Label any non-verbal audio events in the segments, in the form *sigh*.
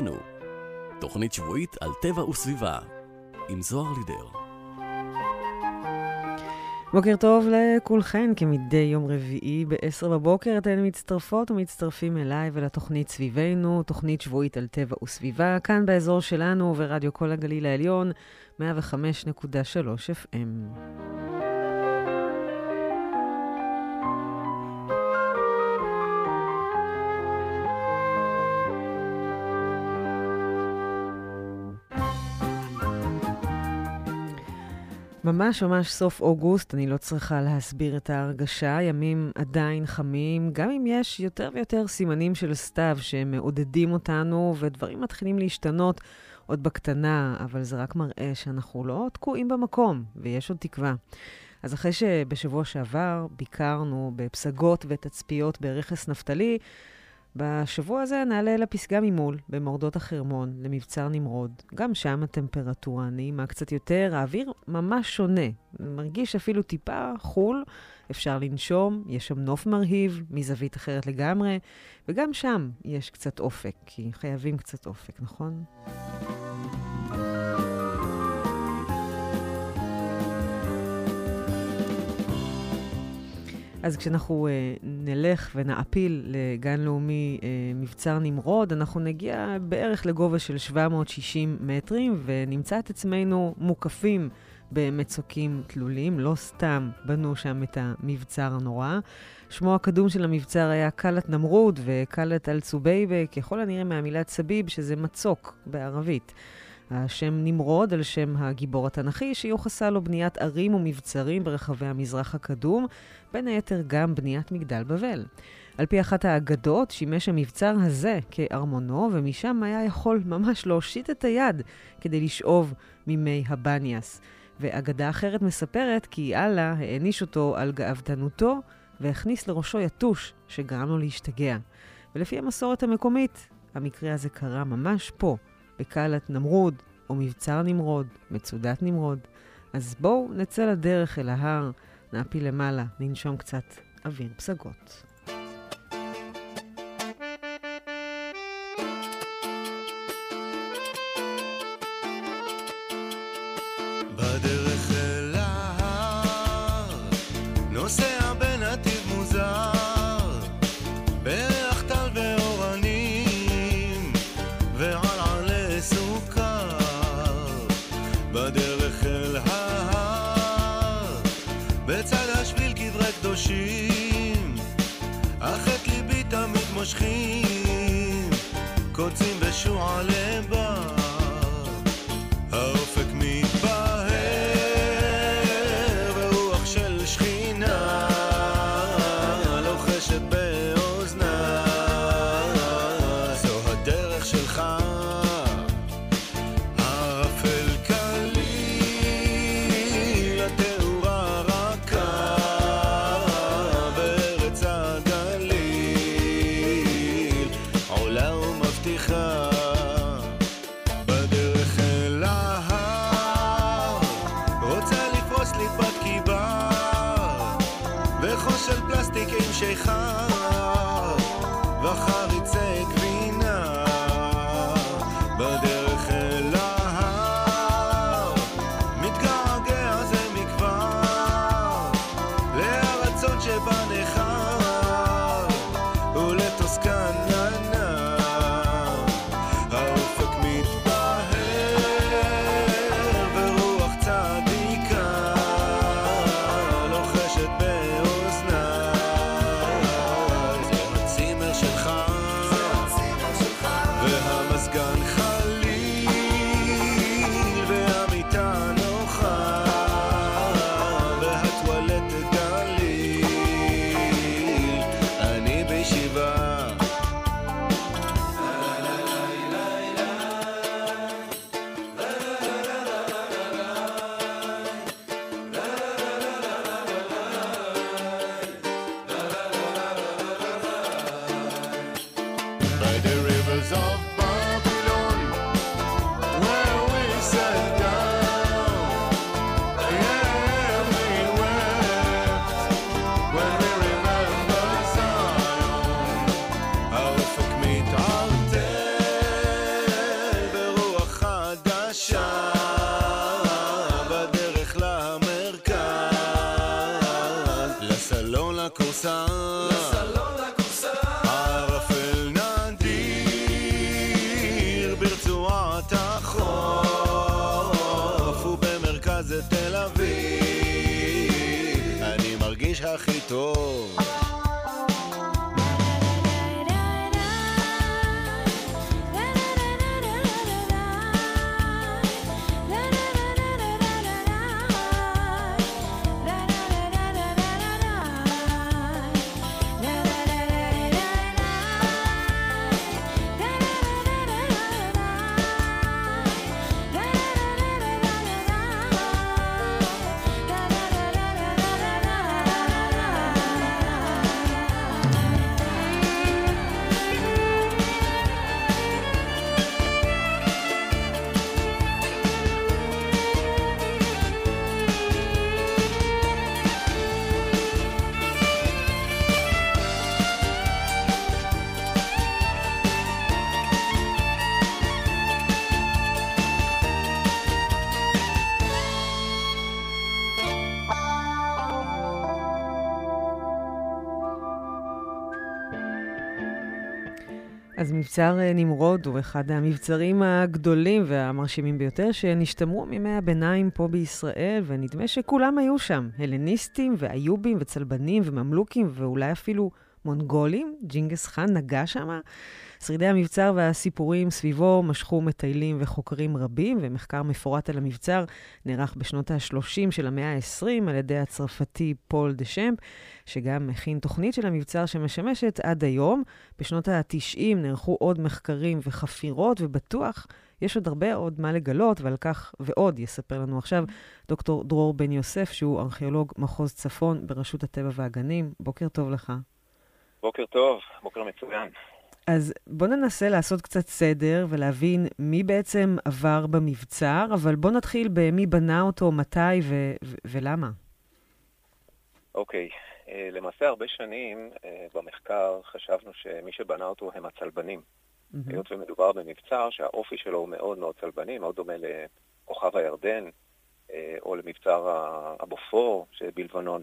סביבנו. תוכנית שבועית על טבע וסביבה, עם זוהר לידר. בוקר טוב לכולכן, כמדי יום רביעי ב-10 בבוקר אתן מצטרפות ומצטרפים אליי ולתוכנית סביבנו, תוכנית שבועית על טבע וסביבה, כאן באזור שלנו ורדיו כל הגליל העליון, 105.3 FM. ממש ממש סוף אוגוסט, אני לא צריכה להסביר את ההרגשה, ימים עדיין חמים, גם אם יש יותר ויותר סימנים של סתיו שמעודדים אותנו ודברים מתחילים להשתנות עוד בקטנה, אבל זה רק מראה שאנחנו לא תקועים במקום ויש עוד תקווה. אז אחרי שבשבוע שעבר ביקרנו בפסגות ותצפיות ברכס נפתלי, בשבוע הזה נעלה לפסגה ממול, במורדות החרמון, למבצר נמרוד. גם שם הטמפרטורה נעימה קצת יותר, האוויר ממש שונה. מרגיש אפילו טיפה חול, אפשר לנשום, יש שם נוף מרהיב, מזווית אחרת לגמרי, וגם שם יש קצת אופק, כי חייבים קצת אופק, נכון? אז כשאנחנו uh, נלך ונעפיל לגן לאומי uh, מבצר נמרוד, אנחנו נגיע בערך לגובה של 760 מטרים, ונמצא את עצמנו מוקפים במצוקים תלולים. לא סתם בנו שם את המבצר הנורא. שמו הקדום של המבצר היה קלת נמרוד וקלת אלצובייבה, ככל הנראה מהמילת סביב, שזה מצוק בערבית. השם נמרוד על שם הגיבור התנ"כי, שיוחסה לו בניית ערים ומבצרים ברחבי המזרח הקדום, בין היתר גם בניית מגדל בבל. על פי אחת האגדות, שימש המבצר הזה כארמונו, ומשם היה יכול ממש להושיט את היד כדי לשאוב ממי הבניאס. ואגדה אחרת מספרת כי אללה העניש אותו על גאוותנותו והכניס לראשו יתוש שגרם לו להשתגע. ולפי המסורת המקומית, המקרה הזה קרה ממש פה, בקהלת נמרוד, או מבצר נמרוד, מצודת נמרוד. אז בואו נצא לדרך אל ההר, נעפיל למעלה, ננשום קצת אוויר פסגות. מבצר אה, נמרוד הוא אחד המבצרים הגדולים והמרשימים ביותר שנשתמרו מימי הביניים פה בישראל, ונדמה שכולם היו שם, הלניסטים ואיובים וצלבנים וממלוכים ואולי אפילו מונגולים. ג'ינגס חאן נגע שם. שרידי המבצר והסיפורים סביבו משכו מטיילים וחוקרים רבים, ומחקר מפורט על המבצר נערך בשנות ה-30 של המאה ה-20 על ידי הצרפתי פול דה שמפ, שגם מכין תוכנית של המבצר שמשמשת עד היום. בשנות ה-90 נערכו עוד מחקרים וחפירות, ובטוח יש עוד הרבה עוד מה לגלות, ועל כך ועוד יספר לנו עכשיו דוקטור דרור בן יוסף, שהוא ארכיאולוג מחוז צפון ברשות הטבע והגנים. בוקר טוב לך. בוקר טוב, בוקר מצוין. אז בוא ננסה לעשות קצת סדר ולהבין מי בעצם עבר במבצר, אבל בוא נתחיל במי בנה אותו, מתי ו- ו- ולמה. אוקיי, uh, למעשה הרבה שנים uh, במחקר חשבנו שמי שבנה אותו הם הצלבנים. Mm-hmm. היות ומדובר במבצר שהאופי שלו הוא מאוד מאוד צלבני, מאוד דומה לכוכב הירדן, uh, או למבצר הבופור שבלבנון.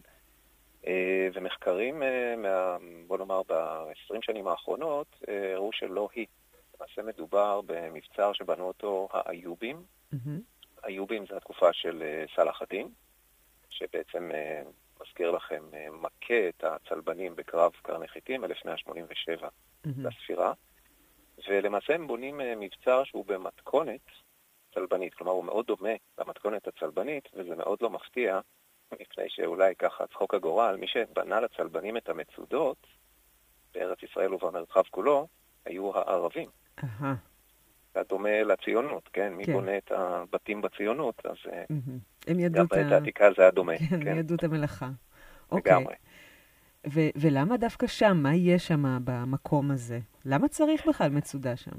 אה, ומחקרים, אה, מה, בוא נאמר, ב-20 שנים האחרונות, אה, הראו שלא היא. למעשה מדובר במבצר שבנו אותו האיובים. Mm-hmm. האיובים זה התקופה של סלאח א-דין, שבעצם מזכיר לכם, מכה את הצלבנים בקרב קרני חיטים, 1187 mm-hmm. לספירה. ולמעשה הם בונים מבצר שהוא במתכונת צלבנית, כלומר הוא מאוד דומה למתכונת הצלבנית, וזה מאוד לא מפתיע מפני שאולי ככה צחוק הגורל, מי שבנה לצלבנים את המצודות בארץ ישראל ובמרחב כולו, היו הערבים. אהה. זה דומה לציונות, כן? מי כן. בונה את הבתים בציונות, אז mm-hmm. גם בעת העתיקה זה היה דומה. כן, כן. ידעו את המלאכה. לגמרי. Okay. ו- ולמה דווקא שם? מה יהיה שם במקום הזה? למה צריך בכלל מצודה שם?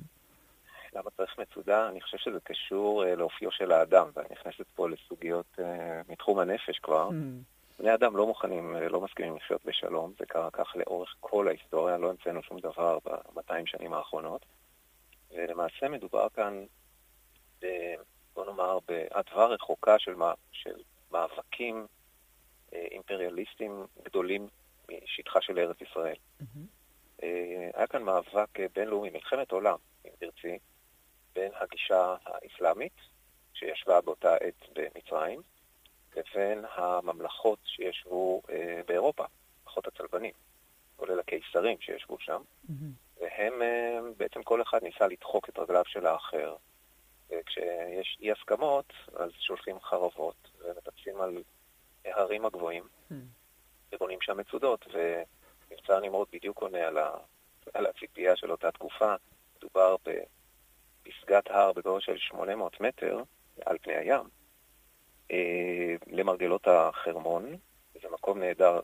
למה צריך מצודה? אני חושב שזה קשור uh, לאופיו של האדם, ואני נכנסת פה לסוגיות uh, מתחום הנפש כבר. Mm. בני אדם לא מוכנים, uh, לא מסכימים לחיות בשלום, זה קרה כך לאורך כל ההיסטוריה, לא המצאנו שום דבר ב-200 שנים האחרונות. ולמעשה מדובר כאן, ב, בוא נאמר, באדווה רחוקה של, מה, של מאבקים uh, אימפריאליסטים גדולים משטחה של ארץ ישראל. Mm-hmm. Uh, היה כאן מאבק בינלאומי, מלחמת עולם, אם תרצי, בין הגישה האסלאמית, שישבה באותה עת במצרים, לבין הממלכות שישבו אה, באירופה, ממלכות הצלבנים, כולל הקיסרים שישבו שם, mm-hmm. והם, אה, בעצם כל אחד ניסה לדחוק את רגליו של האחר. וכשיש אי הסכמות, אז שולחים חרבות ומטפסים על ההרים הגבוהים, mm-hmm. ובונים שם מצודות, ומבצע נמרוד בדיוק עונה על, ה, על הציפייה של אותה תקופה. מדובר ב... פסגת הר בגובה של 800 מטר על פני הים, אה, למרגלות החרמון. זה מקום נהדר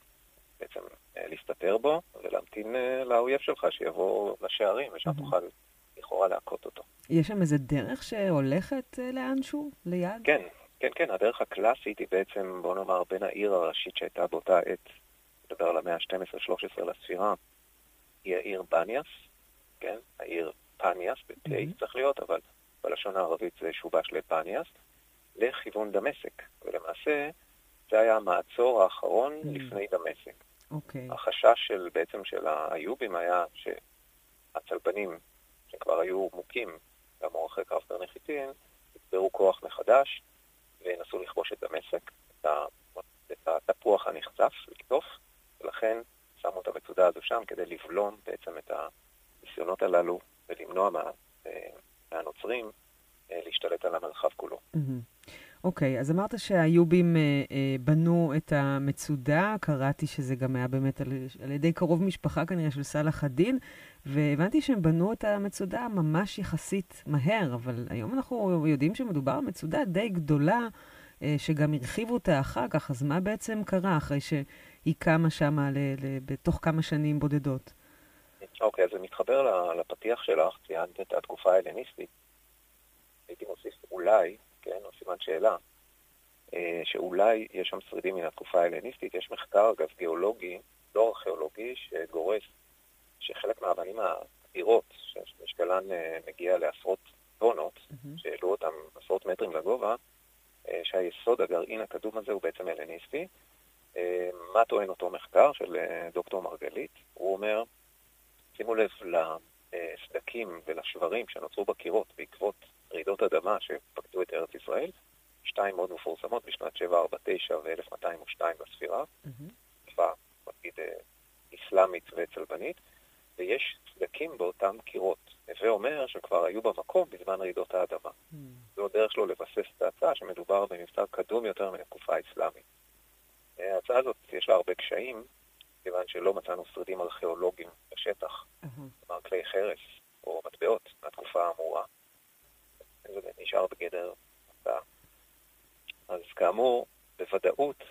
בעצם אה, להסתתר בו ולהמתין אה, לאויב שלך שיבוא לשערים, ושם mm-hmm. תוכל לכאורה להכות אותו. יש שם איזה דרך שהולכת לאנשהו, ליד? כן, כן, כן. הדרך הקלאסית היא בעצם, בוא נאמר, בין העיר הראשית שהייתה באותה עת, נדבר על המאה ה-12-13 לספירה, היא העיר בניאס, כן? העיר פניאס, ב-T mm-hmm. צריך להיות, אבל בלשון הערבית זה שובש לפניאס, לכיוון דמשק. ולמעשה, זה היה המעצור האחרון mm-hmm. לפני דמשק. אוקיי. החשש של בעצם של האיובים היה שהצלבנים שכבר היו מוכים גם אחרי קרב קרני חיטין, יצברו כוח מחדש וינסו לכבוש את דמשק, את, ה, את התפוח הנחצף, לקטוף, ולכן שמו את המצודה הזו שם כדי לבלום בעצם את הניסיונות הללו ולמנוע מה, אה, מהנוצרים אה, להשתלט על המרחב כולו. אוקיי, okay, אז אמרת שהאיובים אה, אה, בנו את המצודה, קראתי שזה גם היה באמת על, על ידי קרוב משפחה כנראה של סאלח א-דין, והבנתי שהם בנו את המצודה ממש יחסית מהר, אבל היום אנחנו יודעים שמדובר על מצודה די גדולה, אה, שגם הרחיבו אותה אחר כך, אז מה בעצם קרה אחרי שהיא קמה שמה בתוך כמה שנים בודדות? אוקיי, okay, אז זה מתחבר לפתיח שלך, ציינת את התקופה ההלניסטית. הייתי מוסיף אולי, כן, או סימן שאלה, אה, שאולי יש שם שרידים מן התקופה ההלניסטית. יש מחקר, אגב, גיאולוגי, לא ארכיאולוגי, שגורס שחלק מהאבנים האדירות, שמשקלן אה, מגיע לעשרות טונות, mm-hmm. שהעלו אותם עשרות מטרים לגובה, אה, שהיסוד, הגרעין הקדום הזה הוא בעצם הלניסטי. מה טוען אותו מחקר של דוקטור מרגלית? הוא אומר, שימו לב לסדקים ולשברים שנוצרו בקירות בעקבות רעידות אדמה שפקדו את ארץ ישראל, שתיים מאוד מפורסמות בשנת 749 ו-1202 לספירה, תקופה, נגיד, אסלאמית וצלבנית, ויש סדקים באותם קירות. הווה אומר שכבר היו במקום בזמן רעידות האדמה. Mm. זו הדרך שלו לבסס את ההצעה שמדובר במבצר קדום יותר מן התקופה האסלאמית. ההצעה הזאת יש לה הרבה קשיים, כיוון שלא מצאנו שרידים ארכיאולוגיים בשטח, כלומר mm-hmm. כלי חרס או מטבעות מהתקופה האמורה. זה נשאר בגדר הצעה. אז כאמור, בוודאות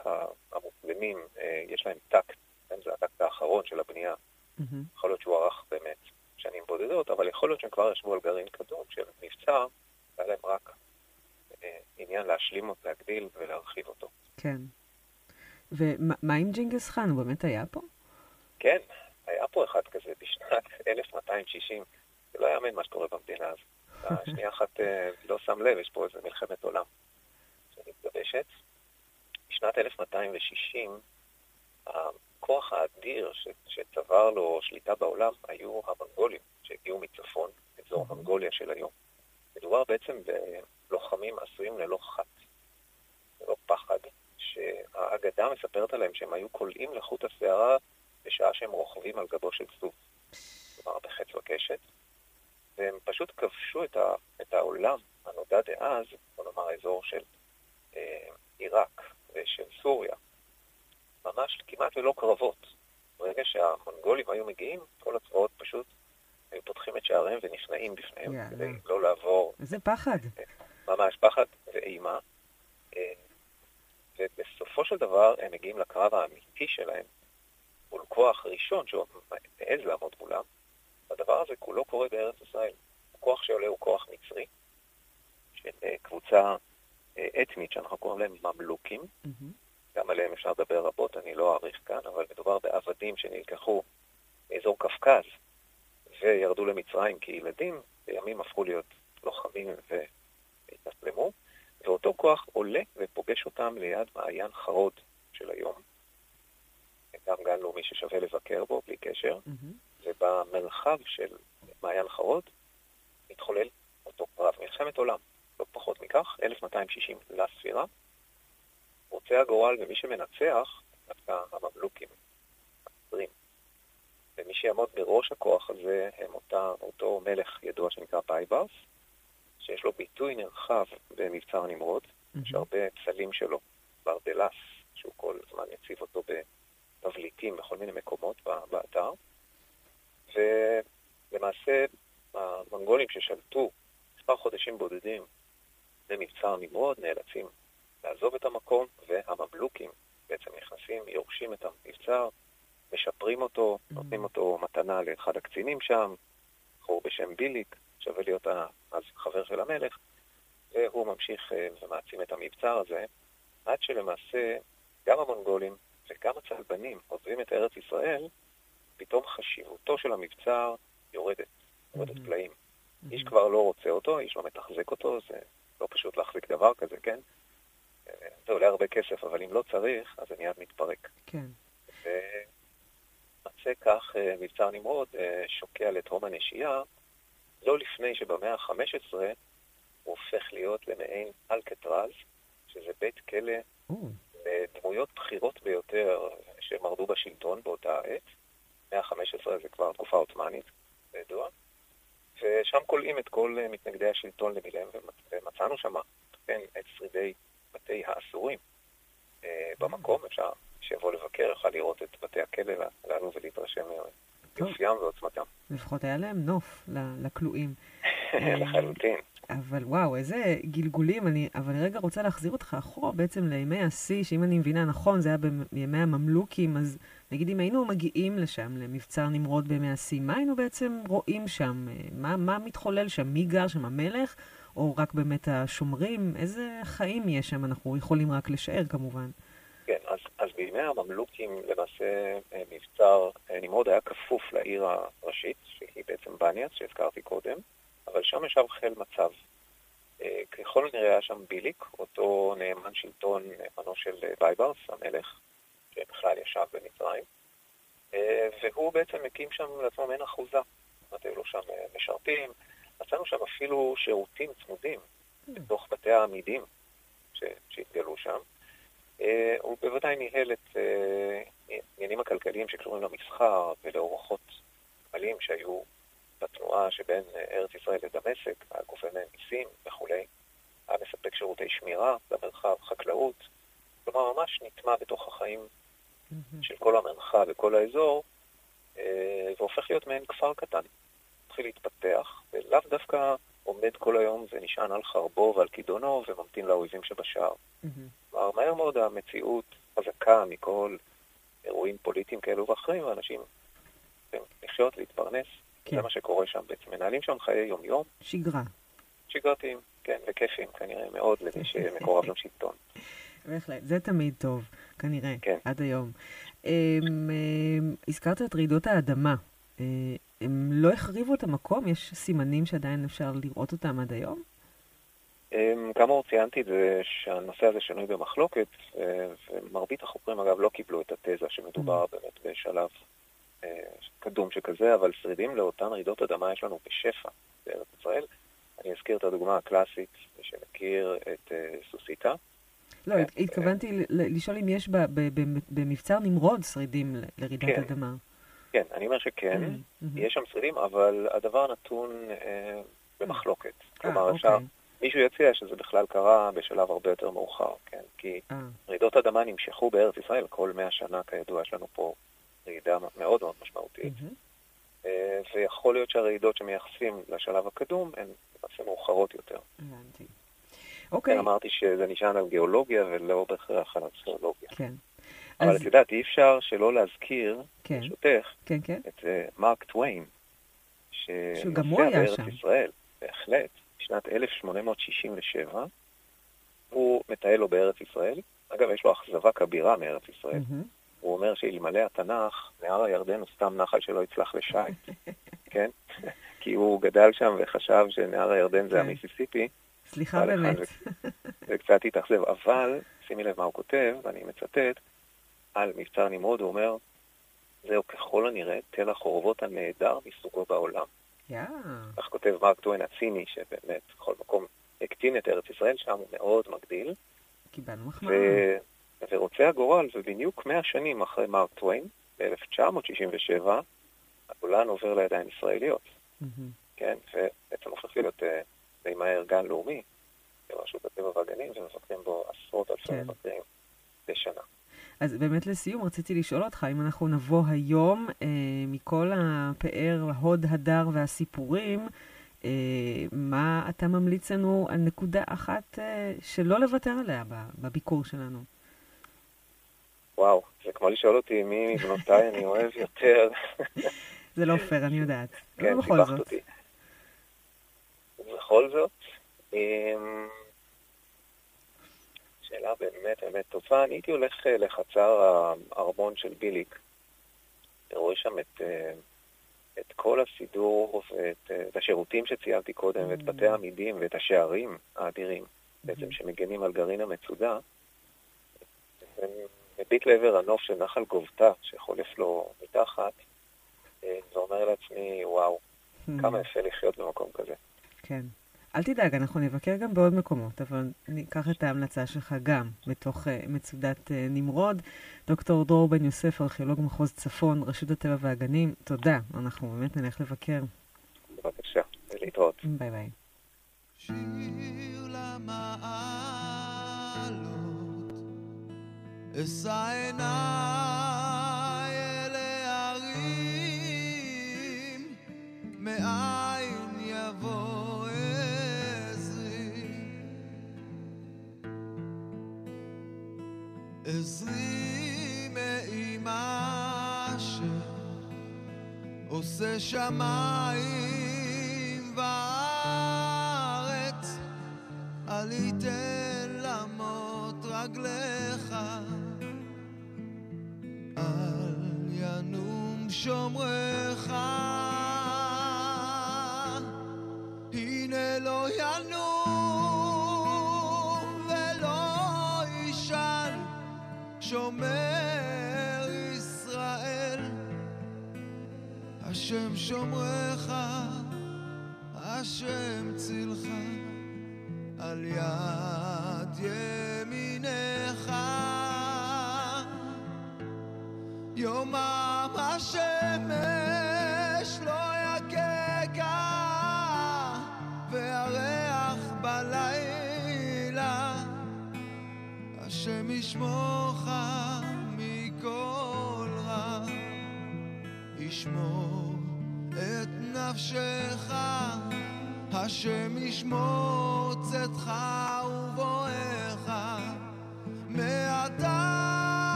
המוסלמים, אה, יש להם טקט, כן, זה הטקט האחרון של הבנייה. Mm-hmm. יכול להיות שהוא ארך באמת שנים בודדות, אבל יכול להיות שהם כבר ישבו על גרעין קדום של מבצע, והיה להם רק אה, עניין להשלים אותו, להגדיל ולהרחיב אותו. כן. ומה עם ג'ינגס חאן? הוא באמת היה פה? כן, היה פה אחד כזה בשנת *laughs* 1260. זה לא יאמן מה שקורה במדינה הזאת. *laughs* שנייה אחת אה, לא שם לב, יש פה איזה מלחמת עולם שמתגבשת. בשנת 1260, הכוח האדיר ש, שצבר לו שליטה בעולם היו המונגולים שהגיעו מצפון, אזור מונגוליה של היום. מדובר בעצם בלוחמים עשויים ללא חת, ללא פחד, שהאגדה מספרת עליהם שהם היו כולאים לחוט השערה בשעה שהם רוכבים על גבו של סוף, כלומר בחץ וקשת. והם פשוט כבשו את, ה, את העולם הנודע דאז, בוא נאמר האזור של אה, עיראק ושל סוריה, ממש כמעט ללא קרבות. ברגע שהמונגולים היו מגיעים, כל הצבאות פשוט היו פותחים את שעריהם ונכנעים בפניהם, yeah, כדי yeah. לא לעבור. איזה פחד. ממש פחד ואימה. ובסופו של דבר הם מגיעים לקרב האמיתי שלהם, מול כוח ראשון שהוא מעז לעמוד מולם, הדבר הזה כולו קורה בארץ ישראל. הכוח שעולה הוא כוח מצרי, של אה, קבוצה אה, אתנית שאנחנו קוראים להם ממלוכים. Mm-hmm. גם עליהם אפשר לדבר רבות, אני לא אאריך כאן, אבל מדובר בעבדים שנלקחו מאזור קפקז וירדו למצרים כילדים, בימים הפכו להיות לוחמים והתאסלמו, ואותו כוח עולה ופוגש אותם ליד מעיין חרוד של היום. גם גן לאומי ששווה לבקר בו, בלי קשר. Mm-hmm. ובמרחב של מעיין חרוד מתחולל אותו קרב מלחמת עולם, לא פחות מכך, 1260 לספירה. רוצה הגורל ומי שמנצח, דווקא הממלוכים, המצרים. ומי שיעמוד בראש הכוח הזה הם אותה, אותו מלך ידוע שנקרא בייברס, שיש לו ביטוי נרחב במבצר נמרוד, mm-hmm. יש הרבה סמלים שלו, ברדלס, שהוא כל הזמן הציב אותו בתבליטים בכל מיני מקומות באתר. ולמעשה המונגולים ששלטו מספר חודשים בודדים במבצר נמרוד נאלצים לעזוב את המקום, והממלוכים בעצם נכנסים, יורשים את המבצר, משפרים אותו, mm-hmm. נותנים אותו מתנה לאחד הקצינים שם, בחור בשם ביליק, שווה להיות אז חבר של המלך, והוא ממשיך אה, ומעצים את המבצר הזה, עד שלמעשה גם המונגולים וגם הצלבנים עוזבים את ארץ ישראל, פתאום חשיבותו של המבצר יורדת, יורדת mm-hmm. פלאים. Mm-hmm. איש כבר לא רוצה אותו, איש לא מתחזק אותו, זה לא פשוט להחזיק דבר כזה, כן? זה עולה הרבה כסף, אבל אם לא צריך, אז זה מיד מתפרק. כן. למעשה כך אה, מבצר נמרוד אה, שוקע לתהום הנשייה, לא לפני שבמאה ה-15 הוא הופך להיות למעין אלקטרז, שזה בית כלא לדמויות בכירות ביותר שמרדו בשלטון באותה עת. מאה ה-15 זה כבר תקופה עות'מאנית, זה ידוע. ושם כולאים את כל מתנגדי השלטון למיליהם, ומצאנו שם, כן, את שרידי בתי האסורים. במקום אפשר שיבוא לבקר, יוכל לראות את בתי הכלא הללו ולהתרשם מיופיים ועוצמתם. לפחות היה להם נוף לכלואים. *laughs* לחלוטין. אבל וואו, איזה גלגולים. אני, אבל אני רגע רוצה להחזיר אותך אחורה בעצם לימי השיא, שאם אני מבינה נכון, זה היה בימי הממלוכים, אז נגיד אם היינו מגיעים לשם, למבצר נמרוד בימי השיא, מה היינו בעצם רואים שם? מה, מה מתחולל שם? מי גר שם? המלך? או רק באמת השומרים? איזה חיים יש שם? אנחנו יכולים רק לשער כמובן. בימי הממלוכים למעשה אה, מבצר אה, נמרוד היה כפוף לעיר הראשית, שהיא בעצם בניאס, שהזכרתי קודם, אבל שם ישב חיל מצב. אה, ככל הנראה היה שם ביליק, אותו נאמן שלטון, נאמנו של בייברס, המלך, שבכלל ישב במצרים, והוא בעצם מקים שם לעצמו מעין אחוזה. זאת אומרת, היו לו שם משרתים, מצאנו שם אפילו שירותים צמודים בתוך בתי האמידים שהתגלו שם. אה, הוא בוודאי ניהל את העניינים אה, הכלכליים שקשורים למסחר ולאורחות עלים שהיו בתנועה שבין אה, ארץ ישראל לדמשק, היה גובה מהם מיסים וכולי. היה מספק שירותי שמירה למרחב, חקלאות. כלומר, ממש נטמע בתוך החיים של כל המרחב וכל האזור, והופך להיות מעין כפר קטן. התחיל להתפתח, ולאו דווקא עומד כל היום ונשען על חרבו ועל כידונו וממתין לאויבים שבשער. כלומר, mm-hmm. מהר מאוד המציאות חזקה מכל אירועים פוליטיים כאלו ואחרים, ואנשים לחיות, להתפרנס. כן. זה מה שקורה שם בעצם. מנהלים שם חיי יום-יום. שגרה. שגרתיים, כן, וכיפים כנראה מאוד למי שמקורב לשלטון. *laughs* בהחלט, זה תמיד טוב, כנראה, כן. עד היום. Um, um, הזכרת את רעידות האדמה. הם לא החריבו את המקום? יש סימנים שעדיין אפשר לראות אותם עד היום? כאמור, ציינתי את זה שהנושא הזה שנוי במחלוקת, אה, ומרבית החוקרים אגב לא קיבלו את התזה שמדובר mm. באמת בשלב אה, קדום שכזה, אבל שרידים לאותן רעידות אדמה יש לנו בשפע בארץ ישראל. אני אזכיר את הדוגמה הקלאסית, מי שמכיר את אה, סוסיתא. לא, התכוונתי לשאול אם יש במבצר נמרוד שרידים לרעידת כן. אדמה. כן, אני אומר שכן. יש שם שרידים, אבל הדבר נתון אה, במחלוקת. אה, כלומר, אפשר... אוקיי. מישהו יציע שזה בכלל קרה בשלב הרבה יותר מאוחר, כן? כי 아. אה. רעידות אדמה נמשכו בארץ ישראל, כל מאה שנה כידוע יש לנו פה רעידה מאוד מאוד משמעותית. Mm-hmm. ויכול להיות שהרעידות שמייחסים לשלב הקדום הן למעשה מאוחרות יותר. הבנתי. אוקיי. כן, אמרתי שזה נשען על גיאולוגיה ולא בהכרח על אסטרולוגיה. כן. אבל אז... את יודעת, אי אפשר שלא להזכיר, כן. ברשותך, כן, כן. את uh, מרק טוויין, שנוסע בארץ שם. ישראל, בהחלט, בשנת 1867, הוא מטייל לו בארץ ישראל. אגב, יש לו אכזבה כבירה מארץ ישראל. Mm-hmm. הוא אומר שאלמלא התנ"ך, נהר הירדן הוא סתם נחל שלא יצלח לשייט, *laughs* כן? *laughs* כי הוא גדל שם וחשב שנהר הירדן זה כן. המיסיסיפי. סליחה באמת. וקצת התאכזב, אבל שימי לב מה הוא כותב, ואני מצטט, על מבצר נמרוד, הוא אומר, זהו ככל הנראה תל החורבות הנהדר מסוגו בעולם. Yeah. כך כותב מרק טווין הציני, שבאמת בכל מקום הקטין את ארץ ישראל, שם הוא מאוד מגדיל. קיבלנו מחמאה. ו... ורוצה הגורל, ובדיוק מאה שנים אחרי מרק טווין, ב-1967, הגולן עובר לידיים ישראליות. Mm-hmm. כן, ובעצם הופך להיות uh, די מהר גן לאומי, ברשות הטבע והגנים, ומבקרים בו עשרות אלפי כן. מבקרים בשנה. אז באמת לסיום, רציתי לשאול אותך, אם אנחנו נבוא היום אה, מכל הפאר, ההוד, הדר והסיפורים, אה, מה אתה ממליץ לנו על נקודה אחת אה, שלא לוותר עליה בביקור שלנו? וואו, זה כמו לשאול אותי מי מבנותיי אני אוהב יותר. *laughs* זה לא פייר, אני יודעת. כן, סיבכת אותי. בכל זאת, אמ, שאלה באמת באמת טובה. אני הייתי הולך אה, לחצר הארמון של ביליק. אתה רואה שם את, אה, את כל הסידור ואת, אה, את השירותים שציינתי קודם, mm-hmm. ואת בתי mm. העמידים ואת השערים האדירים, mm-hmm. בעצם שמגנים על גרעין המצודה. מביט לעבר הנוף של נחל גובתה, שחולף לו מתחת, ואומר לעצמי, וואו, mm-hmm. כמה יפה לחיות במקום כזה. כן. אל תדאג, אנחנו נבקר גם בעוד מקומות, אבל ניקח את ההמלצה שלך גם בתוך uh, מצודת uh, נמרוד. דוקטור דרור בן יוסף, ארכיאולוג מחוז צפון, רשות הטבע והגנים, תודה, אנחנו באמת נלך לבקר. בבקשה, להתראות. ביי ביי. עזרי מאימה שעושה שמיים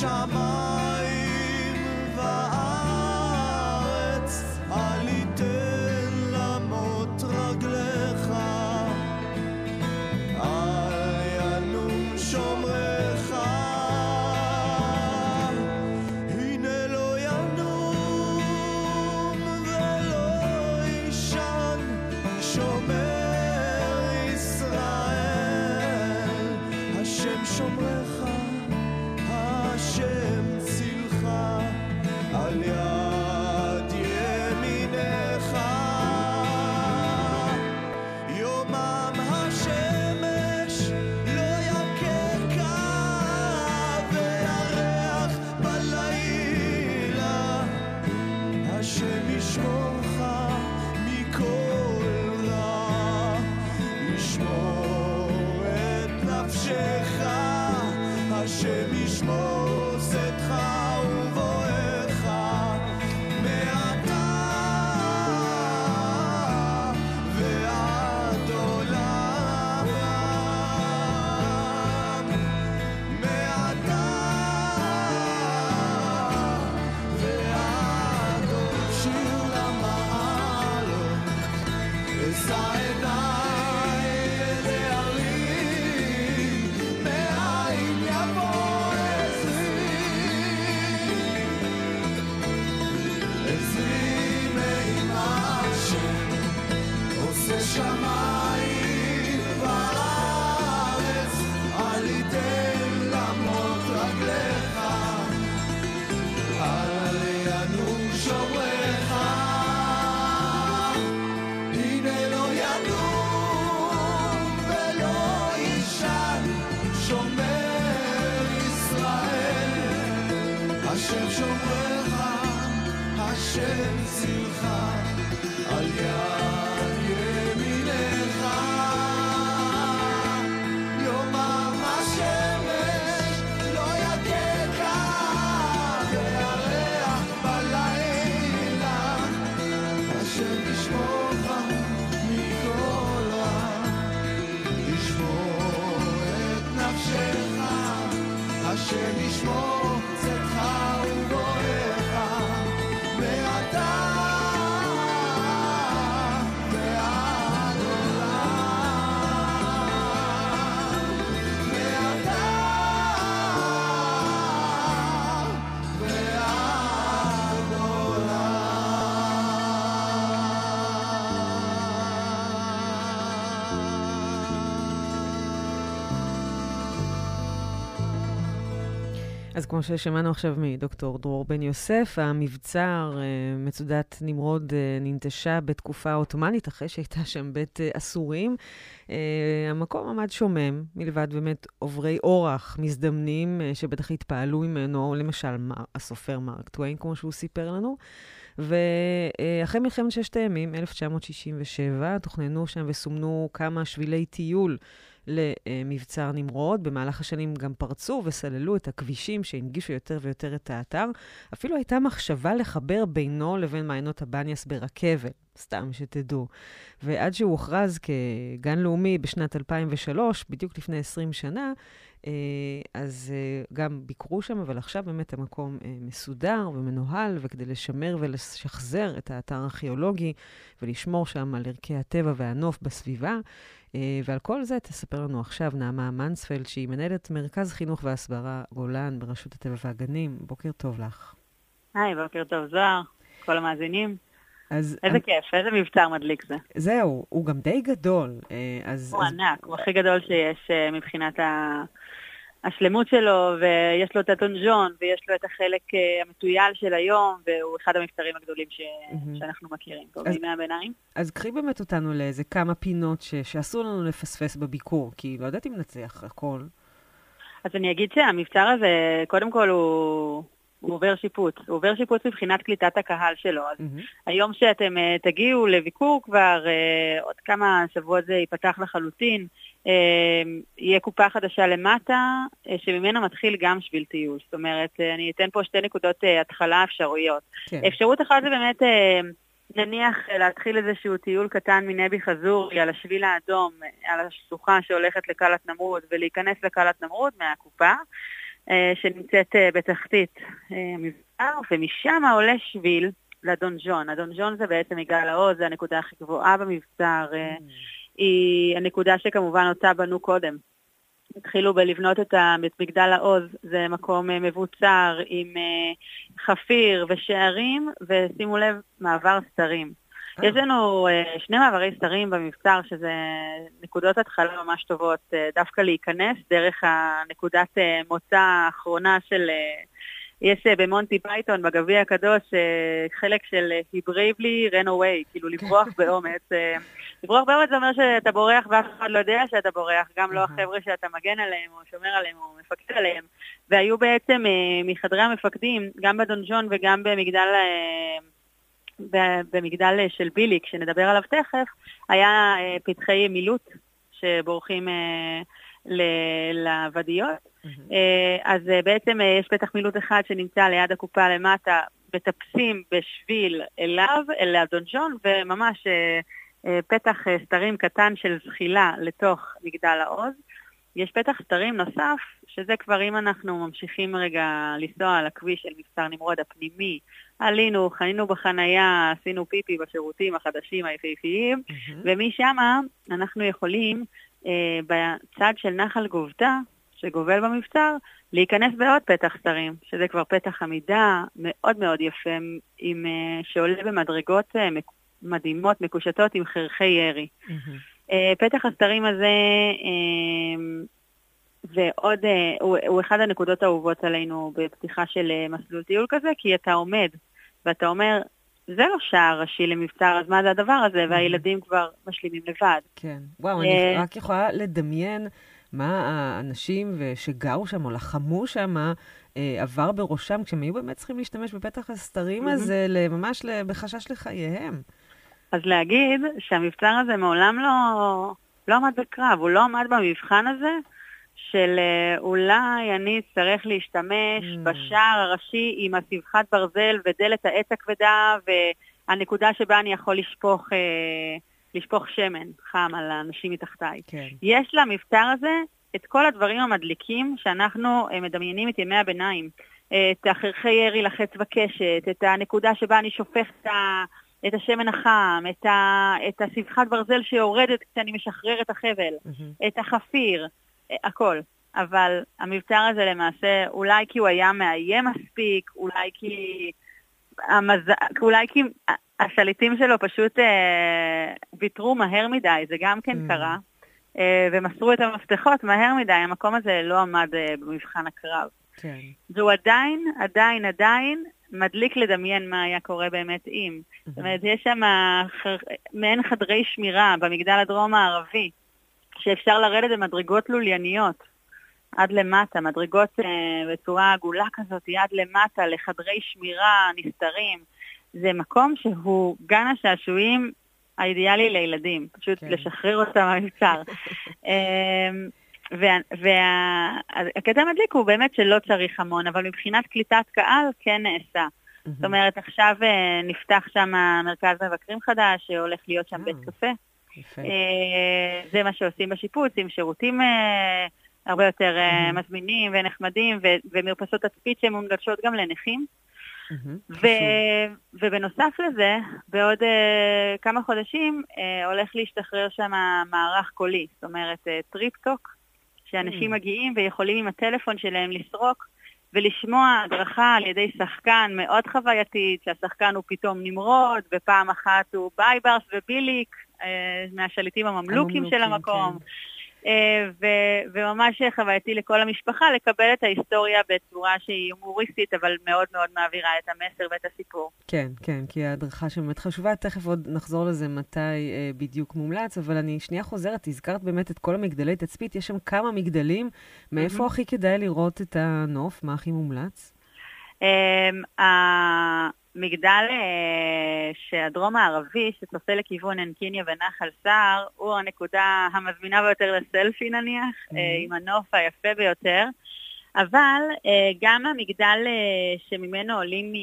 Shama השם שומרך, השם הצילך, על יד... כמו ששמענו עכשיו מדוקטור דרור בן יוסף, המבצר, אה, מצודת נמרוד, אה, ננטשה בתקופה העות'מאנית, אחרי שהייתה שם בית אה, אסורים. המקום עמד שומם, מלבד באמת עוברי אורח מזדמנים, שבטח התפעלו ממנו, למשל הסופר מרק טוויין, כמו שהוא סיפר לנו. ואחרי מלחמת ששת הימים, 1967, תוכננו שם וסומנו כמה שבילי טיול למבצר נמרוד. במהלך השנים גם פרצו וסללו את הכבישים שהנגישו יותר ויותר את האתר. אפילו הייתה מחשבה לחבר בינו לבין מעיינות הבניאס ברכבת, סתם שתדעו. ועד שהוא הוכרז כגן לאומי בשנת 2003, בדיוק לפני 20 שנה, אה, אז אה, גם ביקרו שם, אבל עכשיו באמת המקום אה, מסודר ומנוהל, וכדי לשמר ולשחזר את האתר הארכיאולוגי ולשמור שם על ערכי הטבע והנוף בסביבה, ועל כל זה תספר לנו עכשיו נעמה מנספלד, שהיא מנהלת מרכז חינוך והסברה גולן ברשות הטבע והגנים. בוקר טוב לך. היי, בוקר טוב, זוהר, כל המאזינים. אז... איזה אני... כיף, איזה מבצר מדליק זה. זהו, הוא גם די גדול. אז, הוא אז... ענק, הוא הכי גדול שיש מבחינת ה... השלמות שלו, ויש לו את הטונג'ון, ויש לו את החלק uh, המטויל של היום, והוא אחד המבצרים הגדולים ש... mm-hmm. שאנחנו מכירים פה בימי הביניים. אז קחי באמת אותנו לאיזה כמה פינות ש... שאסור לנו לפספס בביקור, כי לא יודעת אם נצליח הכל. אז אני אגיד שהמבצר הזה, קודם כל הוא... הוא עובר שיפוץ. הוא עובר שיפוץ מבחינת קליטת הקהל שלו. אז mm-hmm. היום שאתם uh, תגיעו לביקור כבר, uh, עוד כמה שבועות זה ייפתח לחלוטין, uh, יהיה קופה חדשה למטה, uh, שממנה מתחיל גם שביל טיול. זאת אומרת, uh, אני אתן פה שתי נקודות uh, התחלה אפשרויות. כן. אפשרות אחת זה באמת... נניח להתחיל איזשהו טיול קטן מנבי חזורי על השביל האדום, על השלוחה שהולכת לקלת נמרוד, ולהיכנס לקלת נמרוד מהקופה. אה, שנמצאת אה, בתחתית אה, המבצר, ומשם עולה שביל לדונג'ון. הדונג'ון זה בעצם יגאל העוז, זה הנקודה הכי גבוהה במבצר. Mm. היא הנקודה שכמובן אותה בנו קודם. התחילו בלבנות את מגדל העוז, זה מקום מבוצר עם חפיר ושערים, ושימו לב, מעבר סתרים. אה. יש לנו שני מעברי סתרים במבצר, שזה נקודות התחלה ממש טובות, דווקא להיכנס דרך הנקודת מוצא האחרונה של... יש במונטי פייתון, בגביע הקדוש, חלק של He bravely ran away, כאילו לברוח *laughs* באומץ. לברוח באומץ זה אומר שאתה בורח ואף אחד לא יודע שאתה בורח, גם לא החבר'ה שאתה מגן עליהם או שומר עליהם או מפקד עליהם. והיו בעצם uh, מחדרי המפקדים, גם בדונג'ון וגם במגדל... Uh, במגדל אה, של בילי, כשנדבר עליו תכף, היה אה, פתחי מילוט שבורחים אה, לוודיות. Mm-hmm. אז בעצם יש פתח מילוט אחד שנמצא ליד הקופה למטה, מטפסים בשביל אליו, אל הדונג'ון, וממש פתח סתרים קטן של זחילה לתוך מגדל העוז. יש פתח סתרים נוסף, שזה כבר אם אנחנו ממשיכים רגע לנסוע על הכביש של מבצר נמרוד הפנימי, עלינו, חנינו בחנייה, עשינו פיפי בשירותים החדשים היפהפיים, mm-hmm. ומשם אנחנו יכולים אה, בצד של נחל גובטה, שגובל במבצר, להיכנס בעוד פתח סתרים, שזה כבר פתח עמידה מאוד מאוד יפה, עם, אה, שעולה במדרגות אה, מדהימות, מקושטות עם חרחי ירי. Mm-hmm. אה, פתח הסתרים הזה, אה, ועוד, אה, הוא, הוא אחד הנקודות האהובות עלינו בפתיחה של מסלול טיול כזה, כי אתה עומד ואתה אומר, זה לא שער ראשי למבצר, אז מה זה הדבר הזה? והילדים כבר משלימים לבד. כן. וואו, אני רק יכולה לדמיין מה האנשים שגרו שם או לחמו שם עבר בראשם, כשהם היו באמת צריכים להשתמש בפתח הסתרים הזה, ממש בחשש לחייהם. אז להגיד שהמבצר הזה מעולם לא, לא עמד בקרב, הוא לא עמד במבחן הזה של אה, אולי אני אצטרך להשתמש mm. בשער הראשי עם הסבכת ברזל ודלת העץ הכבדה והנקודה שבה אני יכול לשפוך, אה, לשפוך שמן חם על האנשים מתחתיי. כן. יש למבצר הזה את כל הדברים המדליקים שאנחנו אה, מדמיינים את ימי הביניים. את החרחי ירי לחץ בקשת, את הנקודה שבה אני שופך את ה... את השמן החם, את, ה, את הסבכת ברזל שיורדת כשאני משחרר את החבל, mm-hmm. את החפיר, אה, הכל. אבל המבצר הזה למעשה, אולי כי הוא היה מאיים מספיק, אולי כי... המז... אולי כי השליטים שלו פשוט אה, ויתרו מהר מדי, זה גם כן mm. קרה, אה, ומסרו את המפתחות מהר מדי, המקום הזה לא עמד אה, במבחן הקרב. כן. והוא עדיין, עדיין, עדיין מדליק לדמיין מה היה קורה באמת אם. זאת אומרת, יש שם חר... מעין חדרי שמירה במגדל הדרום הערבי, שאפשר לרדת במדרגות לולייניות עד למטה, מדרגות אה, בצורה עגולה כזאת, עד למטה, לחדרי שמירה נסתרים. זה מקום שהוא גן השעשועים האידיאלי לילדים, פשוט כן. לשחרר אותם מהמבצר. *laughs* והקטע המדליק הוא באמת שלא צריך המון, אבל מבחינת קליטת קהל כן נעשה. זאת אומרת, עכשיו אה, נפתח שם מרכז מבקרים חדש, שהולך להיות שם אה. בית קפה. יפה. אה, זה מה שעושים בשיפוץ, עם שירותים הרבה יותר אה, מזמינים ונחמדים, ו- ומרפסות תצפית שהן מונגשות גם לנכים. מהמם. ו- ובנוסף לזה, בעוד uh, כמה חודשים uh, הולך להשתחרר שם מערך קולי, זאת אומרת uh, טריפטוק, שאנשים Mm. מגיעים ויכולים עם הטלפון שלהם לסרוק ולשמוע הדרכה על ידי שחקן מאוד חווייתית, שהשחקן הוא פתאום נמרוד, ופעם אחת הוא בייברס וביליק, uh, מהשליטים הממלוכים של המקום. כן. אה, ו- וממש חווייתי לכל המשפחה לקבל את ההיסטוריה בצורה שהיא הומוריסטית, אבל מאוד מאוד מעבירה את המסר ואת הסיפור. כן, כן, כי ההדרכה שם באמת חשובה. תכף עוד נחזור לזה מתי אה, בדיוק מומלץ, אבל אני שנייה חוזרת, הזכרת באמת את כל המגדלי תצפית, יש שם כמה מגדלים. מאיפה מהמם. הכי כדאי לראות את הנוף? מה הכי מומלץ? אמ, המגדל אה, שהדרום הערבי, שצופה לכיוון עין-קיניה ונחל סער, הוא הנקודה המזמינה ביותר לסלפי נניח, Mhm. אה, עם הנוף היפה ביותר. אבל אה, גם המגדל שממנו עולים מ...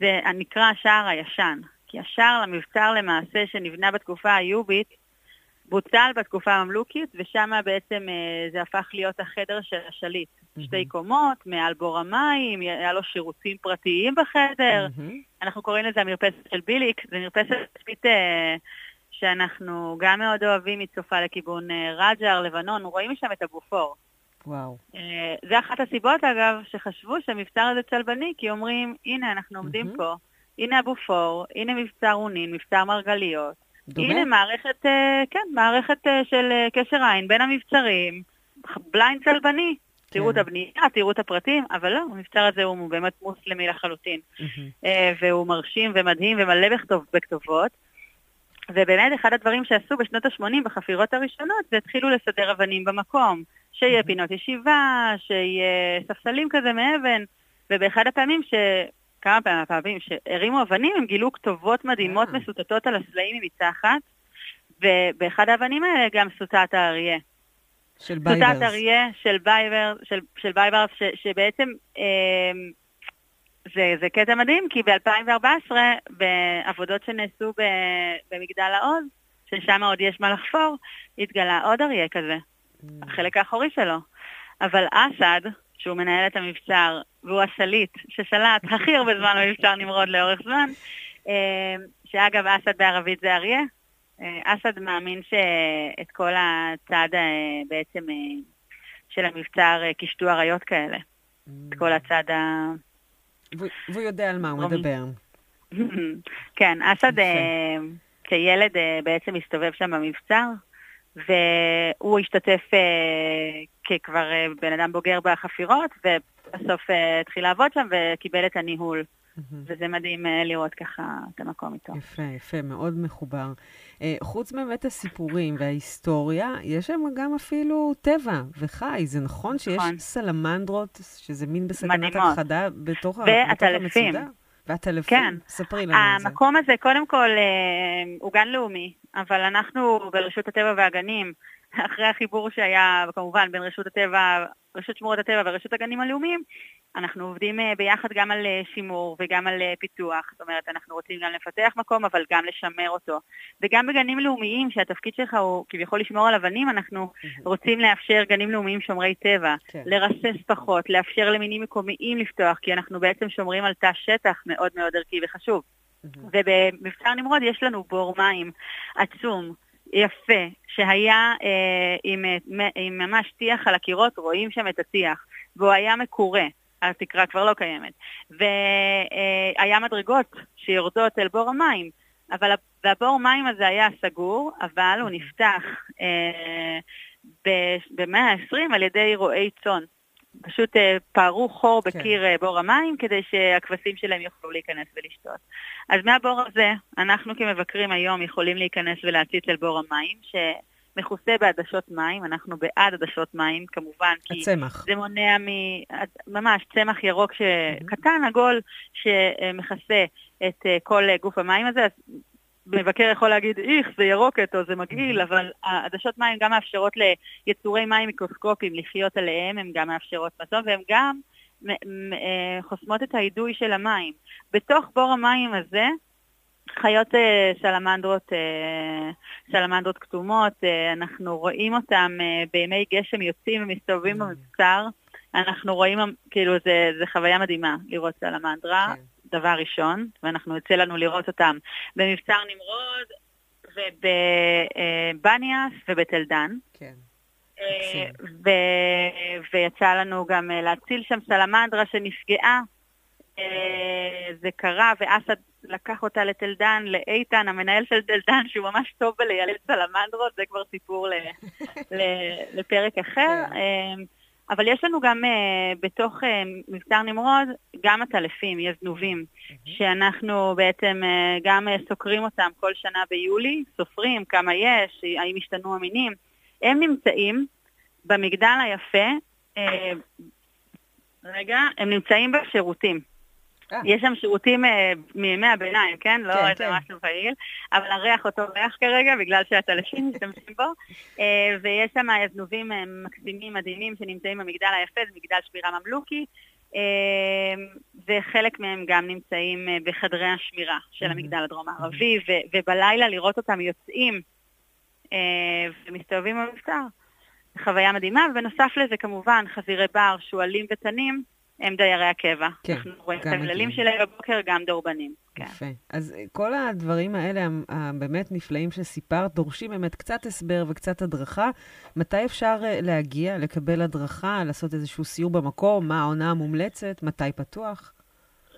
זה הנקרא השער הישן. כי השער למבצר למעשה שנבנה בתקופה האיובית, בוטל בתקופה הממלוכית, ושם בעצם אה, זה הפך להיות החדר של השליט. שתי קומות, מעל בור המים, היה לו שירותים פרטיים בחדר. מהמם. אנחנו קוראים לזה המרפסת של ביליק, זה מרפסת תצפית אה, שאנחנו גם מאוד אוהבים, היא צופה לכיוון אה, רג'ר, לבנון, רואים משם את הבופור. וואו. זה אחת הסיבות, אגב, שחשבו שהמבצר הזה צלבני, כי אומרים, הנה, אנחנו עומדים מהמם. פה, הנה הבופור, הנה מבצר אונין, מבצר מרגליות. דומה? הנה מערכת, אה, כן, מערכת אה, של אה, קשר עין בין המבצרים, בליינד צלבני. תראו את כן. הבנייה, תראו את הפרטים, אבל לא, המבצר הזה הוא באמת מוסלמי לחלוטין. והוא מרשים ומדהים ומלא בכתוב, בכתובות. ובאמת, אחד הדברים שעשו בשנות ה-80 בחפירות הראשונות, זה התחילו לסדר אבנים במקום. שיהיה פינות ישיבה, שיהיה ספסלים כזה מאבן, ובאחד הפעמים ש... כמה פעמים, פעמים שהרימו אבנים, הם גילו כתובות מדהימות אה. מסוטטות על הסלעים מתחת, ובאחד האבנים האלה גם סוטת האריה. של סוטת בייברס. אריה של בייבר, של, של בייברס, ש, שבעצם אה, זה, זה קטע מדהים, כי ב-2014, בעבודות שנעשו ב, במגדל העוז, ששם עוד יש מה לחפור, התגלה עוד אריה כזה, החלק האחורי שלו. אבל אסד, שהוא מנהל את המבצר, והוא השליט ששלט *laughs* הכי הרבה זמן במבצר נמרוד לאורך זמן, אה, שאגב, אסד בערבית זה אריה, אה, אסד מאמין שאת כל הצד אה, בעצם של המבצר קישטו אריות כאלה. את כל הצד ה... והוא- יודע על מה הוא. מדבר. *laughs* כן, אסד כילד בעצם הסתובב שם במבצר, והוא השתתף אה, ככבר אה, בן אדם בוגר בחפירות, ובסוף אה, התחיל לעבוד שם וקיבל את הניהול. וזה מדהים אה, לראות ככה את המקום איתו. יפה, יפה, מאוד מחובר. אה, חוץ באמת הסיפורים וההיסטוריה, יש שם גם אפילו טבע וחי. זה נכון שיש נכון. סלמנדרות, שזה מין בסכנת. הכחדה בתוך. בתוך המצודה? ועטלפים. כן. ספרי לנו על זה. המקום הזה, קודם כל, אה, הוא גן לאומי, אבל אנחנו ברשות הטבע והגנים, אחרי החיבור שהיה כמובן בין רשות הטבע, רשות שמורות הטבע ורשות הגנים הלאומיים, אנחנו עובדים אה, ביחד גם על אה, שימור וגם על אה, פיתוח. זאת אומרת, אנחנו רוצים גם לפתח מקום, אבל גם לשמר אותו. וגם בגנים לאומיים, שהתפקיד שלך הוא כביכול לשמור על אבנים, אנחנו רוצים לאפשר גנים לאומיים שומרי טבע, כן. לרסס פחות, לאפשר למינים מקומיים לפתוח, כי אנחנו בעצם שומרים על תא שטח מאוד מאוד ערכי וחשוב. ובמבצר נמרוד יש לנו בור מים עצום, יפה, שהיה אה, עם, אה, עם ממש טיח על הקירות, רואים שם את הטיח, והוא היה מקורה. התקרה כבר לא קיימת. והיה מדרגות שיורדות אל בור המים, אבל והבור מים הזה היה סגור, אבל הוא נפתח אה, במאה ה-20 על ידי רועי צאן. פשוט אה, פערו חור כן. בקיר אה, בור המים כדי שהכבשים שלהם יוכלו להיכנס ולשתות. אז מהבור הזה, אנחנו כמבקרים היום יכולים להיכנס ולהציץ אל בור המים, שמכוסה בעדשות מים, אנחנו בעד עדשות מים, כמובן, כי הצמח. זה מונע מ... ממש צמח ירוק ש... mm-hmm. קטן, עגול, שמכסה את כל גוף המים הזה, אז מבקר יכול להגיד, איך, זה ירוקת או זה מגעיל, אבל העדשות מים גם מאפשרות ליצורי מים מיקרוסקופיים לחיות עליהם, הן גם מאפשרות מזון, והן גם אה, חוסמות את האידוי של המים. בתוך בור המים הזה, חיות אה, סלמנדרות, אה, סלמנדרות כתומות, אנחנו רואים אותם בימי גשם יוצאים ומסתובבים mm. במבצר. אנחנו רואים, כאילו, זה, זה חוויה מדהימה לראות סלמנדרה. כן. דבר ראשון, ואנחנו יוצא לנו לראות אותם במבצר נמרוד ובבניאס ובתל דן. כן. אה, ו- ויצא לנו גם אה, להציל שם סלמנדרה שנפגעה. אה, זה קרה, ואסד לקח אותה לתל דן, לאיתן, המנהל של תל דן, שהוא ממש טוב בלילד סלמנדרות, זה כבר סיפור *laughs* לפרק אחר. אבל יש לנו גם uh, בתוך uh, מבצר נמרוד גם עטלפים, יזנובים, mm-hmm. שאנחנו בעצם uh, גם uh, סוקרים אותם כל שנה ביולי, סופרים כמה יש, האם השתנו המינים. הם נמצאים במגדל היפה, uh, רגע, הם נמצאים בשירותים. אה. יש שם שירותים אה, מימי הביניים, כן? לא כן, איזה כן. משהו פעיל, אבל הריח אותו ריח כרגע, בגלל שהטלשים *laughs* משתמשים בו. אה, ויש שם זנובים מקסימים, מדהימים, שנמצאים במגדל היפה, זה מגדל שמירה ממלוכי. וחלק מהם גם נמצאים בחדרי השמירה של המגדל הדרום הערבי, ובלילה לראות אותם יוצאים ומסתובבים במבצר. חוויה מדהימה, ובנוסף לזה כמובן חזירי בר, שועלים ותנים. הם דיירי הקבע. כן, אנחנו רואים את הגללים שלהם בבוקר, גם דורבנים. כן. יפה. אז אה, כל הדברים האלה, הבאמת נפלאים שסיפרת, דורשים באמת קצת הסבר וקצת הדרכה. מתי אפשר אה, להגיע, לקבל הדרכה, לעשות איזשהו סיור במקום? מה העונה המומלצת? מתי פתוח?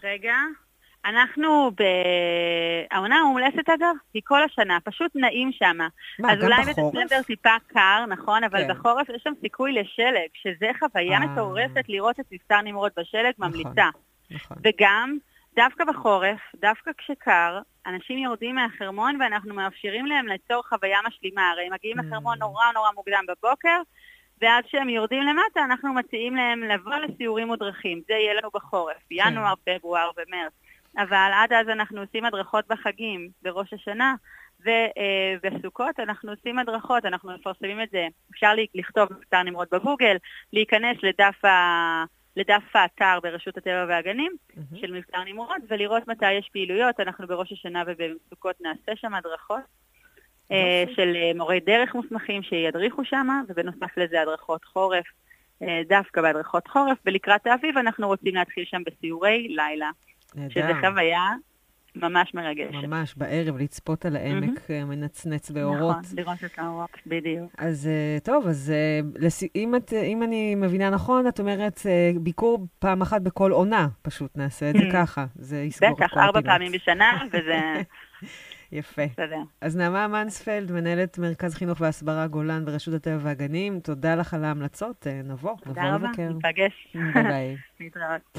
רגע, אנחנו ב... העונה המומלסת אגב, היא כל השנה, פשוט נעים שם. מה, גם בחורף? אז אולי בספטמבר טיפה קר, נכון, אבל כן. בחורף יש שם סיכוי לשלג, שזה חוויה אה... מטורפת לראות את מבצר נמרוד בשלג, נכון, ממליצה. נכון. וגם, דווקא בחורף, דווקא כשקר, אנשים יורדים מהחרמון ואנחנו מאפשרים להם ליצור חוויה משלימה. הרי הם מגיעים mm. לחרמון נורא נורא מוקדם בבוקר, ועד שהם יורדים למטה אנחנו מציעים להם לבוא לסיורים מודרכים. זה יהיה לנו בחורף, כן. ינואר, פברואר ומרץ. אבל עד אז אנחנו עושים הדרכות בחגים, בראש השנה, ובסוכות אנחנו עושים הדרכות, אנחנו מפרסמים את זה. אפשר לכתוב מבצר נמרוד בגוגל, להיכנס לדף, ה... לדף האתר ברשות הטבע והגנים mm-hmm. של מבצר נמרוד, ולראות מתי יש פעילויות. אנחנו בראש השנה ובסוכות נעשה שם הדרכות. אה, של אה, מורי דרך מוסמכים שידריכו שם, ובנוסף לזה הדרכות חורף, אה, דווקא בהדרכות חורף, ולקראת האביב אנחנו רוצים להתחיל שם בסיורי לילה. נהדר. שזה חוויה ממש מרגשת. ממש, בערב, לצפות על העמק mm-hmm. מנצנץ באורות. נכון, לראות את האורות, בדיוק. אז uh, טוב, אז לס... אם, את, אם אני מבינה נכון, את אומרת ביקור פעם אחת בכל עונה, פשוט נעשה את זה ככה. זה יסגור. בטח, ארבע פעמים בשנה, וזה... *laughs* יפה. תודה. אז נעמה מנספלד, מנהלת מרכז חינוך והסברה גולן ברשות הטבע והגנים, תודה לך על ההמלצות. נבוא, נבוא לבקר. תודה רבה, ניפגש. ביי ביי. *laughs* להתראות.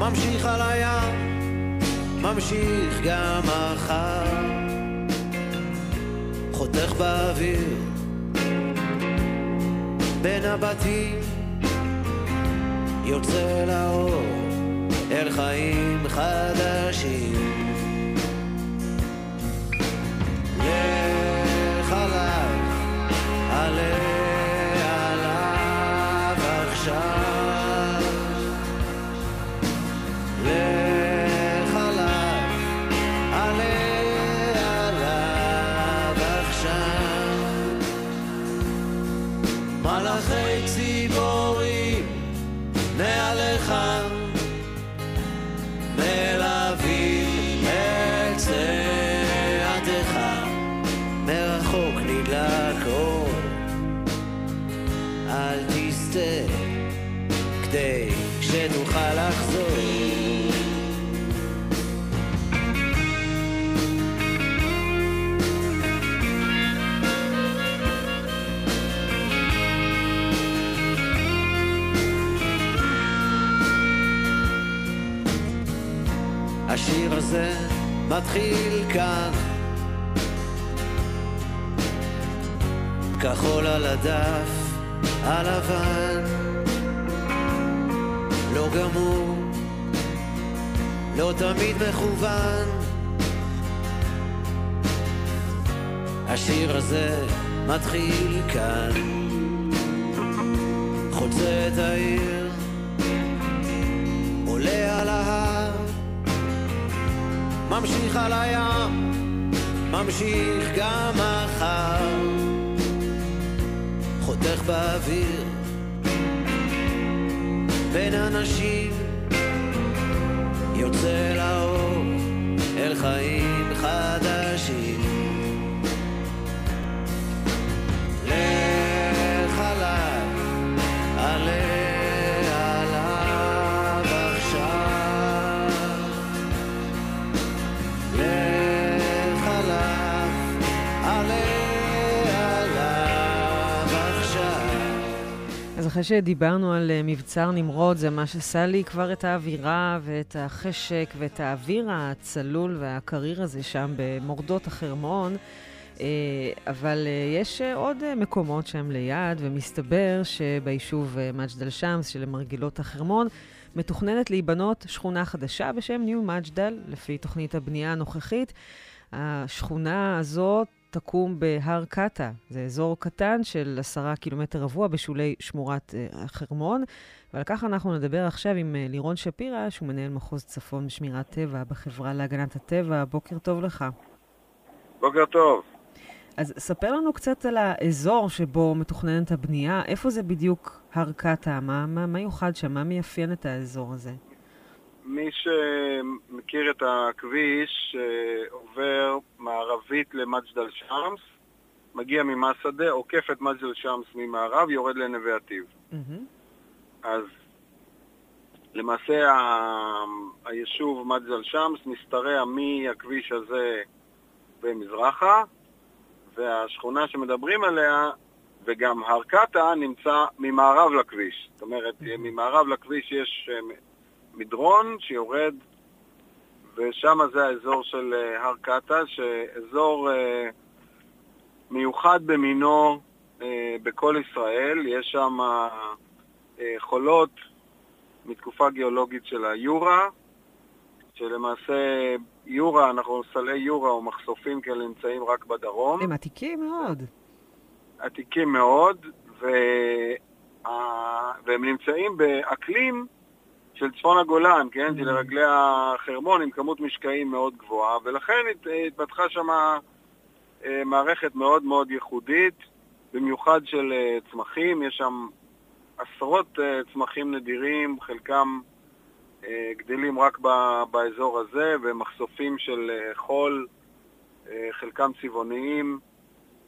ממשיך על הים, ממשיך גם מחר, חותך באוויר, בין הבתים יוצא לאור אל חיים חדשים. לך עליו, עלה לחזור השיר הזה מתחיל כאן כחול על הדף הלבן גמור, לא תמיד מכוון. השיר הזה מתחיל כאן. חוצה את העיר עולה על ההר ממשיך על הים, ממשיך גם מחר, חותך באוויר, בין אנשים, יוצא לאור, אל חיים חדשים. אחרי שדיברנו על אה, מבצר נמרוד, זה ממש עשה לי כבר את האווירה ואת החשק ואת האוויר הצלול והקריר הזה שם במורדות החרמון. אה, אבל אה, יש עוד מקומות שם ליד, ומסתבר שביישוב מג'דל שמס שלמרגילות החרמון מתוכננת להיבנות שכונה חדשה בשם ניו מג'דל, לפי תוכנית הבנייה הנוכחית. השכונה הזאת תקום בהר קטה, זה אזור קטן של עשרה קילומטר רבוע בשולי שמורת אה, החרמון. ועל כך אנחנו נדבר עכשיו עם אה, לירון שפירא, שהוא מנהל מחוז צפון בשמירת טבע בחברה להגנת הטבע. בוקר טוב לך. בוקר טוב. אז ספר לנו קצת על האזור שבו מתוכננת הבנייה, איפה זה בדיוק הר קטה? מה, מה, מה יוחד שם? מה מאפיין את האזור הזה? מי שמכיר את הכביש אה, עובר מערבית למג'דל שמס, מגיע ממסעדה, עוקף את מג'דל שמס ממערב, יורד לנווה עתיב. אז למעשה ה- היישוב מג'דל שמס משתרע מהכביש הזה במזרחה, והשכונה שמדברים עליה, וגם הר קטה, נמצא ממערב לכביש. זאת אומרת, ממערב לכביש יש אה, מדרון שיורד, ושם זה האזור של אה, הר קטה, שאזור אה, מיוחד במינו אה, בכל ישראל. יש שם חולות מתקופה גיאולוגית של היורה, שלמעשה יורה, אנחנו סלי יורה או מחשופים כאלה נמצאים רק בדרום. הם עתיקים מאוד. עתיקים מאוד, ו... והם נמצאים באקלים של צפון הגולן, כן? Mm. שלרגלי החרמון עם כמות משקעים מאוד גבוהה, ולכן הת... התפתחה שם אה, מערכת מאוד מאוד ייחודית, במיוחד של אה, צמחים, יש שם עשרות אה, צמחים נדירים, חלקם גדלים רק באזור הזה, ומחשופים של חול, חלקם צבעוניים,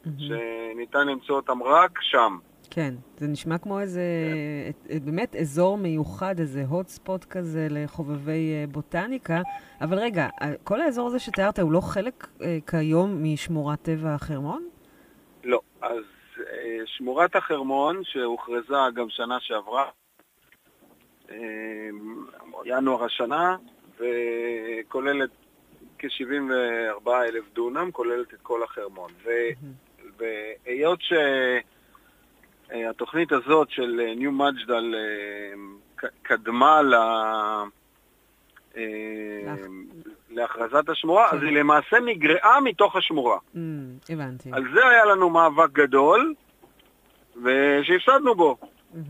מהמם. שניתן למצוא אותם רק שם. כן, זה נשמע כמו איזה, את- באמת אזור מיוחד, איזה hot spot כזה לחובבי אה, בוטניקה. אבל רגע, ה- כל האזור הזה שתיארת הוא לא חלק אה, כיום משמורת טבע החרמון? לא. אז אה, שמורת החרמון, שהוכרזה גם שנה שעברה, אה, ינואר השנה, וכוללת כ-74 אלף דונם, כוללת את כל החרמון. והיות אה, התוכנית הזאת של אה, ניו מג'דל אה, קדמה ל... אה, להכרזת השמורה, אז היא למעשה נגרעה מתוך השמורה. Mm, הבנתי. על זה היה לנו מאבק גדול, ושהפסדנו בו.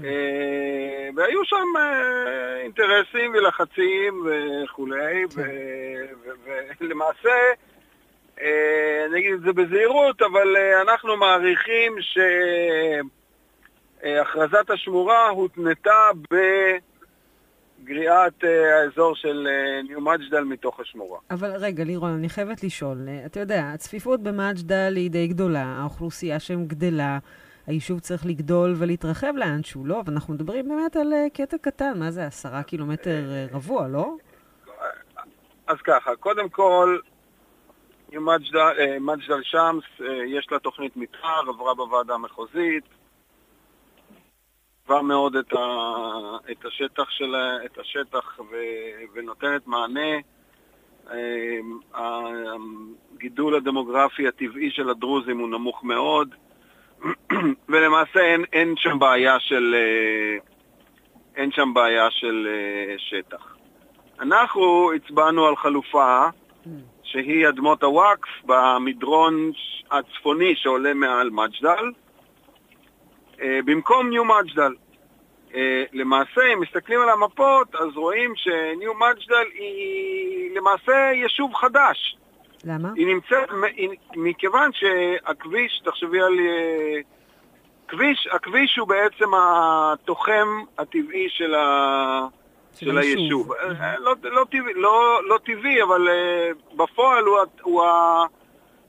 אה, והיו שם אה, אינטרסים ולחצים וכולי, ו- ולמעשה, אה, אני אגיד את זה בזהירות, אבל אה, אנחנו מעריכים שהכרזת השמורה הותנתה בגריעת אה, האזור של אה, ניו מג'דל מתוך השמורה. אבל רגע, לירון, אני חייבת לשאול. אה, אתה יודע, הצפיפות במג'דל היא די גדולה, האוכלוסייה שם גדלה, היישוב צריך לגדול ולהתרחב לאנשהו, לא? ואנחנו מדברים באמת על קטע קטן, מה זה, עשרה קילומטר רבוע, לא? אז ככה, קודם כל, מג'דל, שמס, יש לה תוכנית מתאר, עברה בוועדה המחוזית, עברה מאוד את, ה, את השטח שלה, את השטח ו, ונותנת מענה. אה, הגידול הדמוגרפי הטבעי של הדרוזים הוא נמוך מאוד, *clears throat* ולמעשה אין, אין שם בעיה של, אה, אין שם בעיה של אה, שטח. אנחנו הצבענו על חלופה שהיא אדמות הוואקף במדרון הצפוני שעולה מעל מג'דל, במקום ניו מג'דל. אה, למעשה, אם מסתכלים על המפות, אז רואים שניו מג'דל היא למעשה יישוב חדש. למה? היא נמצאת, היא, מכיוון שהכביש, תחשבי על... אה, כביש, הכביש הוא בעצם התוחם הטבעי של, ה, של של היישוב. אה, לא, לא, טבעי, לא, לא טבעי, אבל אה, בפועל הוא, הוא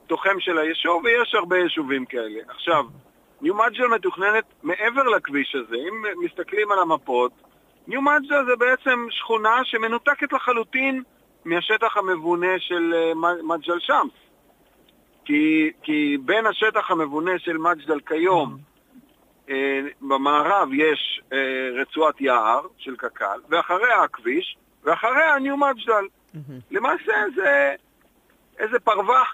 התוחם של היישוב, ויש הרבה יישובים כאלה. עכשיו, ניו מג'ל מתוכננת מעבר לכביש הזה. אם מסתכלים על המפות, ניו מג'ל זה בעצם שכונה שמנותקת לחלוטין מהשטח המבונה של אה, מג'ל שמס. כי, כי בין השטח המבונה של מג'דל כיום, אה, במערב יש אה, רצועת יער של קק"ל, ואחריה הכביש, ואחריה ניו מג'דל. למעשה זה איזה פרווה.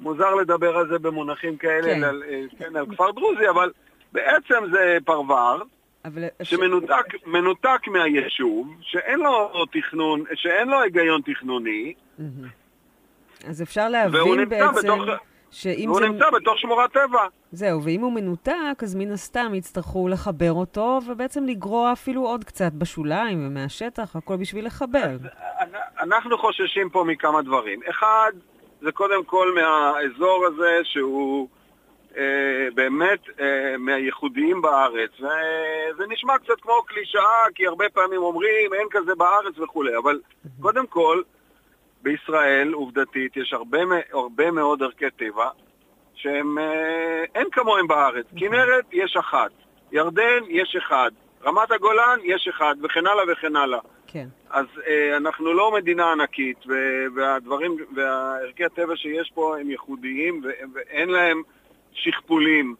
מוזר לדבר על זה במונחים כאלה, כן. על, אה, כן, על כפר דרוזי, אבל בעצם זה פרוור אבל... שמנותק מנותק מהיישוב, שאין לו תכנון, שאין לו היגיון תכנוני, מהמם. אז אפשר להבין בעצם בתוך... שאם והוא זה... נמצא בתוך שמורת טבע. זהו, ואם הוא מנותק, אז מן הסתם יצטרכו לחבר אותו, ובעצם לגרוע אפילו עוד קצת בשוליים ומהשטח, הכל בשביל לחבר. אנחנו חוששים פה מכמה דברים. אחד, זה קודם כל מהאזור הזה שהוא אה, באמת אה, מהייחודיים בארץ. וזה נשמע קצת כמו קלישאה, כי הרבה פעמים אומרים אין כזה בארץ וכולי, אבל קודם כל, בישראל, עובדתית, יש הרבה, הרבה מאוד ערכי טבע שהם, אה, אין כמוהם בארץ. כנרת, יש אחת. ירדן, יש אחד. רמת הגולן, יש אחד, וכן הלאה וכן הלאה. כן. אז אה, אנחנו לא מדינה ענקית, והדברים, והערכי הטבע שיש פה הם ייחודיים, ואין להם שכפולים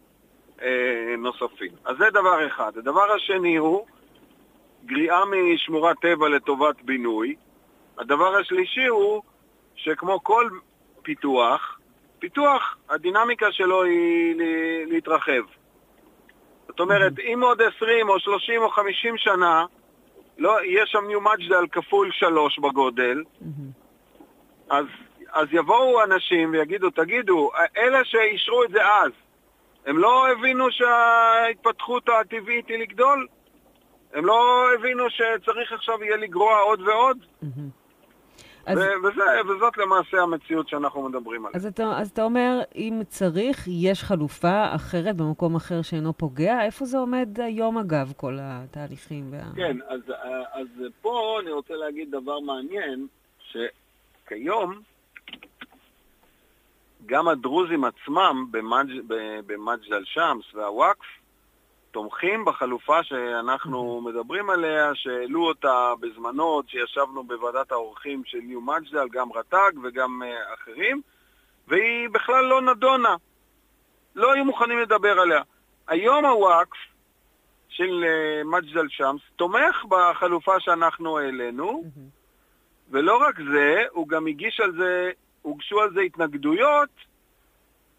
אה, נוספים. אז זה דבר אחד. הדבר השני הוא גריעה משמורת טבע לטובת בינוי. הדבר השלישי הוא שכמו כל פיתוח, פיתוח, הדינמיקה שלו היא להתרחב. זאת אומרת, אם עוד 20 או 30 או 50 שנה, לא, יהיה שם ניו מג'דל כפול שלוש בגודל, אז, אז יבואו אנשים ויגידו, תגידו, אלה שאישרו את זה אז, הם לא הבינו שההתפתחות הטבעית היא לגדול? הם לא הבינו שצריך עכשיו יהיה לגרוע עוד ועוד? אז, ו- וזה, וזאת למעשה המציאות שאנחנו מדברים עליה. אז, אתה, אז אתה אומר, אם צריך, יש חלופה אחרת במקום אחר שאינו פוגע? איפה זה עומד היום, אגב, כל התהליכים? וה... כן, אז, אז פה אני רוצה להגיד דבר מעניין, שכיום גם הדרוזים עצמם במג', במג'דל שמס והוואקף תומכים בחלופה שאנחנו מדברים עליה, שהעלו אותה בזמנו, עוד שישבנו בוועדת האורחים של ניו מג'דל, גם רט"ג וגם uh, אחרים, והיא בכלל לא נדונה. לא היו מוכנים לדבר עליה. היום הוואקף של uh, מג'דל שמס תומך בחלופה שאנחנו העלינו, ולא רק זה, הוא גם הגיש על זה, הוגשו על זה התנגדויות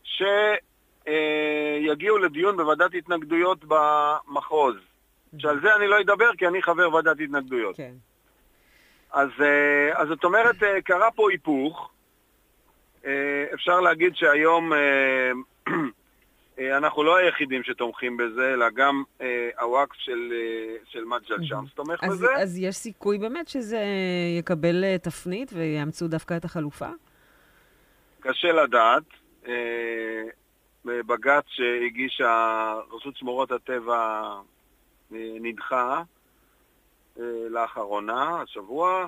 ש... אה, יגיעו לדיון בוועדת התנגדויות במחוז. שעל זה אני לא אדבר כי אני חבר ועדת התנגדויות. כן. אז, אה, אז זאת אומרת, אה, קרה פה היפוך. אפשר להגיד שהיום *clears throat* אנחנו לא היחידים שתומכים בזה, אלא גם הוואקף של, של מג'ל שמס תומך אז, בזה. אז יש סיכוי באמת שזה יקבל תפנית ויאמצו דווקא את החלופה? קשה לדעת. בבג"ץ שהגישה רשות שמורות הטבע אה, נדחה אה, לאחרונה, השבוע,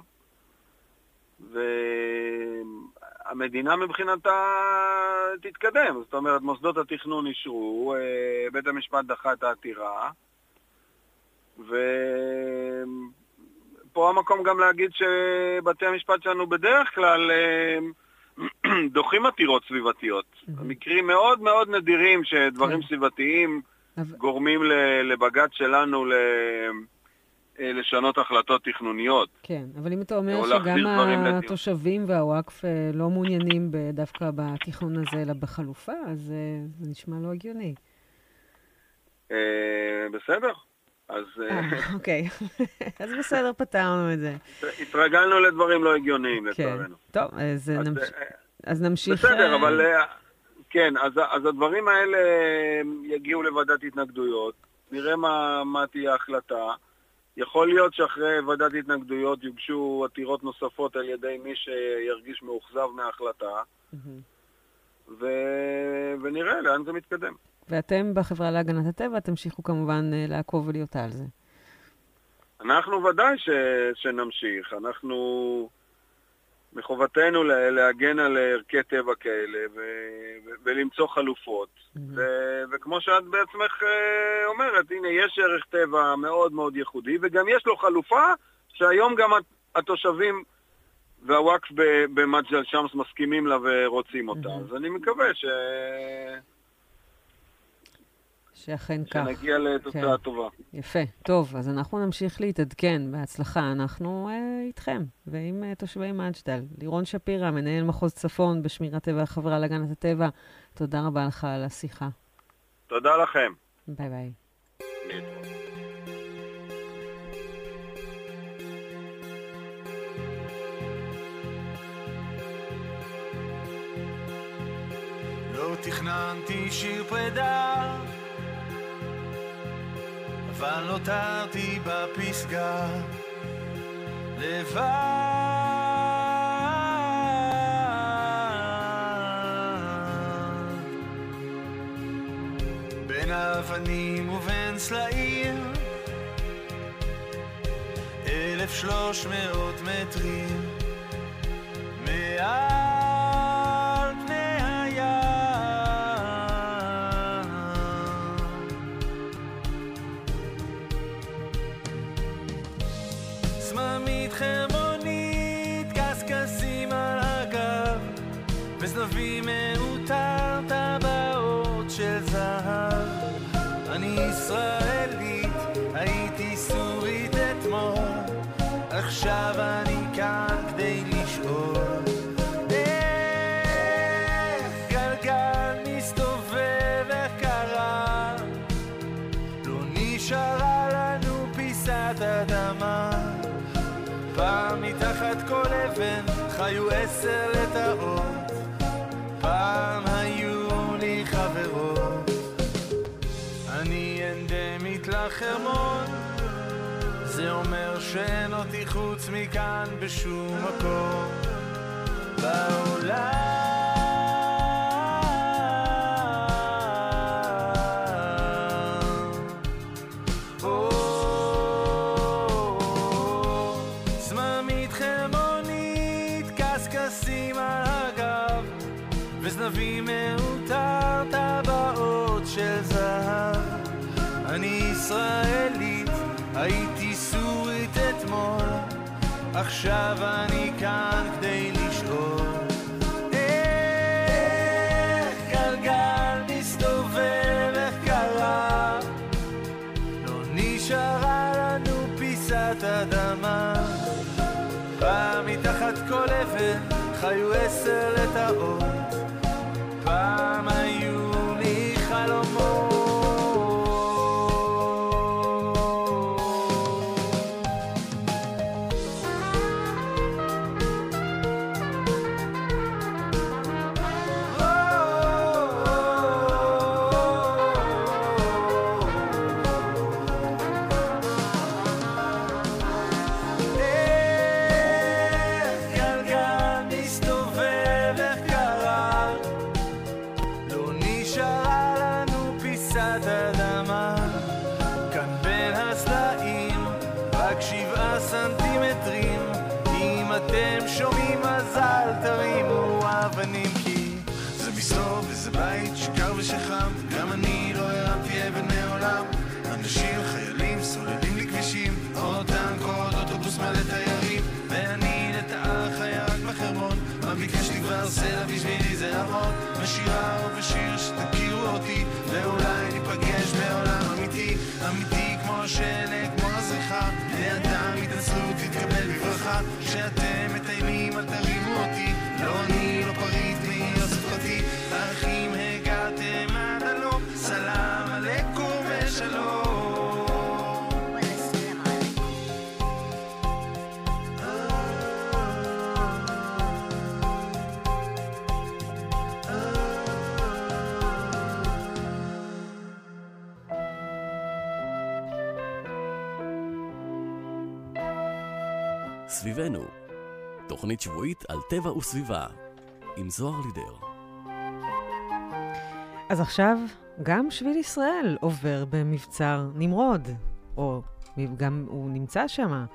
והמדינה מבחינתה תתקדם. זאת אומרת, מוסדות התכנון אישרו, אה, בית המשפט דחה את העתירה, ופה המקום גם להגיד שבתי המשפט שלנו בדרך כלל *clears throat* דוחים עתירות סביבתיות. מקרים מאוד מאוד נדירים שדברים כן. סביבתיים גורמים לבג"ץ שלנו ל- אה, לשנות החלטות תכנוניות. כן, אבל אם אתה אומר או שגם. התושבים והוואקף אה, לא מעוניינים דווקא בתכנון הזה, אלא בחלופה, אז אה, זה נשמע לא הגיוני. בסדר, אז אה, אה, *laughs* אוקיי. אז בסדר, פתרנו את זה. התרגלנו לדברים לא הגיוניים, כן. לצערנו. טוב, אז אה, נמשיך... בסדר, אבל כן, אז, אז הדברים האלה יגיעו לוועדת התנגדויות, נראה מה, מה תהיה ההחלטה. יכול להיות שאחרי ועדת התנגדויות יוגשו עתירות נוספות על ידי מי שירגיש מאוכזב מההחלטה. ו... ונראה לאן זה מתקדם. ואתם בחברה להגנת הטבע תמשיכו כמובן אה, לעקוב ולהיות על זה. אנחנו ודאי ש... שנמשיך, אנחנו... מחובתנו לה- להגן על ערכי טבע כאלה ו... ו... ולמצוא חלופות. ו... וכמו שאת בעצמך אה, אומרת, הנה, יש ערך טבע מאוד מאוד ייחודי, וגם יש לו חלופה שהיום גם הת- התושבים והוואקף במג'ל שמס מסכימים לה ורוצים אותה. אז אני מקווה ש... שאכן כך. שנגיע לתוצאה כן. טובה. יפה. טוב, אז אנחנו נמשיך להתעדכן. בהצלחה. אנחנו אה, איתכם ועם אה, תושבי מג'דל. לירון שפירא, מנהל מחוז צפון בשמירת טבע החברה להגנת הטבע, תודה רבה לך על השיחה. תודה לכם. ביי ביי. לא תכננתי שיר פרידה, אבל נותרתי בפסגה, לבד. בין האבנים ובין סלעים, אלף שלוש מאות מטרים. מעל אני ישראלית, הייתי סורית אתמול, עכשיו אני כאן כדי לשאול. איך גלגל מסתובב, איך קרה? לא נשארה לנו פיסת אדמה. פעם מתחת כל אבן חיו עשר לטאות, פעם היו לחרמון, זה אומר שאין אותי חוץ מכאן בשום מקום בעולם. עכשיו רק שבעה סנטימטרים. אם אתם שומעים אז אל תרימו אבנים כי זה מסתור וזה בית שקר ושחם. גם אני לא הרמתי אבני עולם אנשים, חיילים, סוללים לי כבישים. עוד טנק, עוד אוטובוס מלא תיירים. ואני לטעה חיה רק בחרמון. מה ביקש לי כבר סלע בשבילי זה המון ושירה Set תוכנית שבועית על טבע וסביבה, עם זוהר לידר. אז עכשיו, גם שביל ישראל עובר במבצר נמרוד, או גם הוא נמצא שם.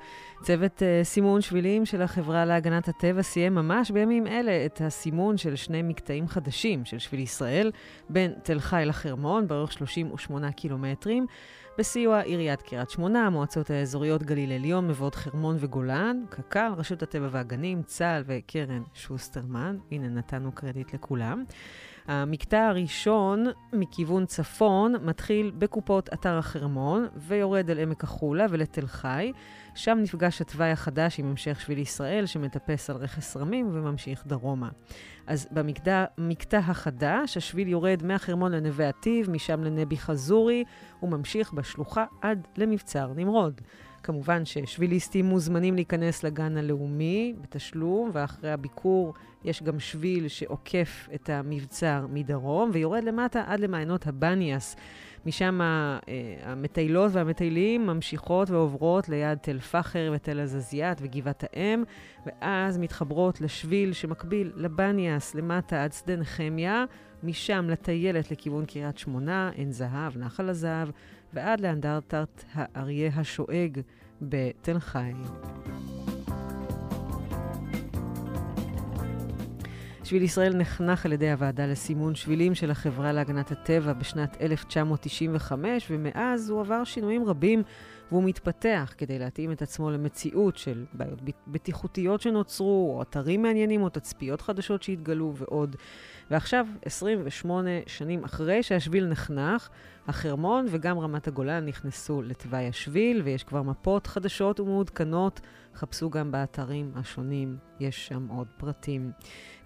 צוות uh, סימון שבילים של החברה להגנת הטבע סיים ממש בימים אלה את הסימון של שני מקטעים חדשים של שביל ישראל, בין תל חי לחרמון, באורך 38 קילומטרים, בסיוע עיריית קריית שמונה, המועצות האזוריות גליל עליון, מבואות חרמון וגולן, קק"ל, רשות הטבע והגנים, צה"ל וקרן שוסטרמן. הנה, נתנו קרדיט לכולם. המקטע הראשון מכיוון צפון מתחיל בקופות אתר החרמון ויורד אל עמק החולה ולתל חי. שם נפגש התוואי החדש עם המשך שביל ישראל שמטפס על רכס רמים וממשיך דרומה. אז במקטע החדש השביל יורד מהחרמון לנווה עתיב, משם לנבי חזורי, וממשיך בשלוחה עד למבצר נמרוד. כמובן ששביליסטים מוזמנים להיכנס לגן הלאומי בתשלום, ואחרי הביקור יש גם שביל שעוקף את המבצר מדרום, ויורד למטה עד למעיינות הבניאס. משם אה, המטיילות והמטיילים ממשיכות ועוברות ליד תל פחר ותל עזזיאת וגבעת האם, ואז מתחברות לשביל שמקביל לבניאס למטה עד שדה נחמיה, משם לטיילת לכיוון קריית שמונה, עין זהב, נחל הזהב, ועד לאנדרטת האריה השואג בתל חי. שביל ישראל נחנך על ידי הוועדה לסימון שבילים של החברה להגנת הטבע בשנת 1995, ומאז הוא עבר שינויים רבים והוא מתפתח כדי להתאים את עצמו למציאות של בעיות בטיחותיות שנוצרו, או אתרים מעניינים, או תצפיות חדשות שהתגלו ועוד. ועכשיו, 28 שנים אחרי שהשביל נחנך, החרמון וגם רמת הגולן נכנסו לתוואי השביל, ויש כבר מפות חדשות ומעודכנות. חפשו גם באתרים השונים, יש שם עוד פרטים.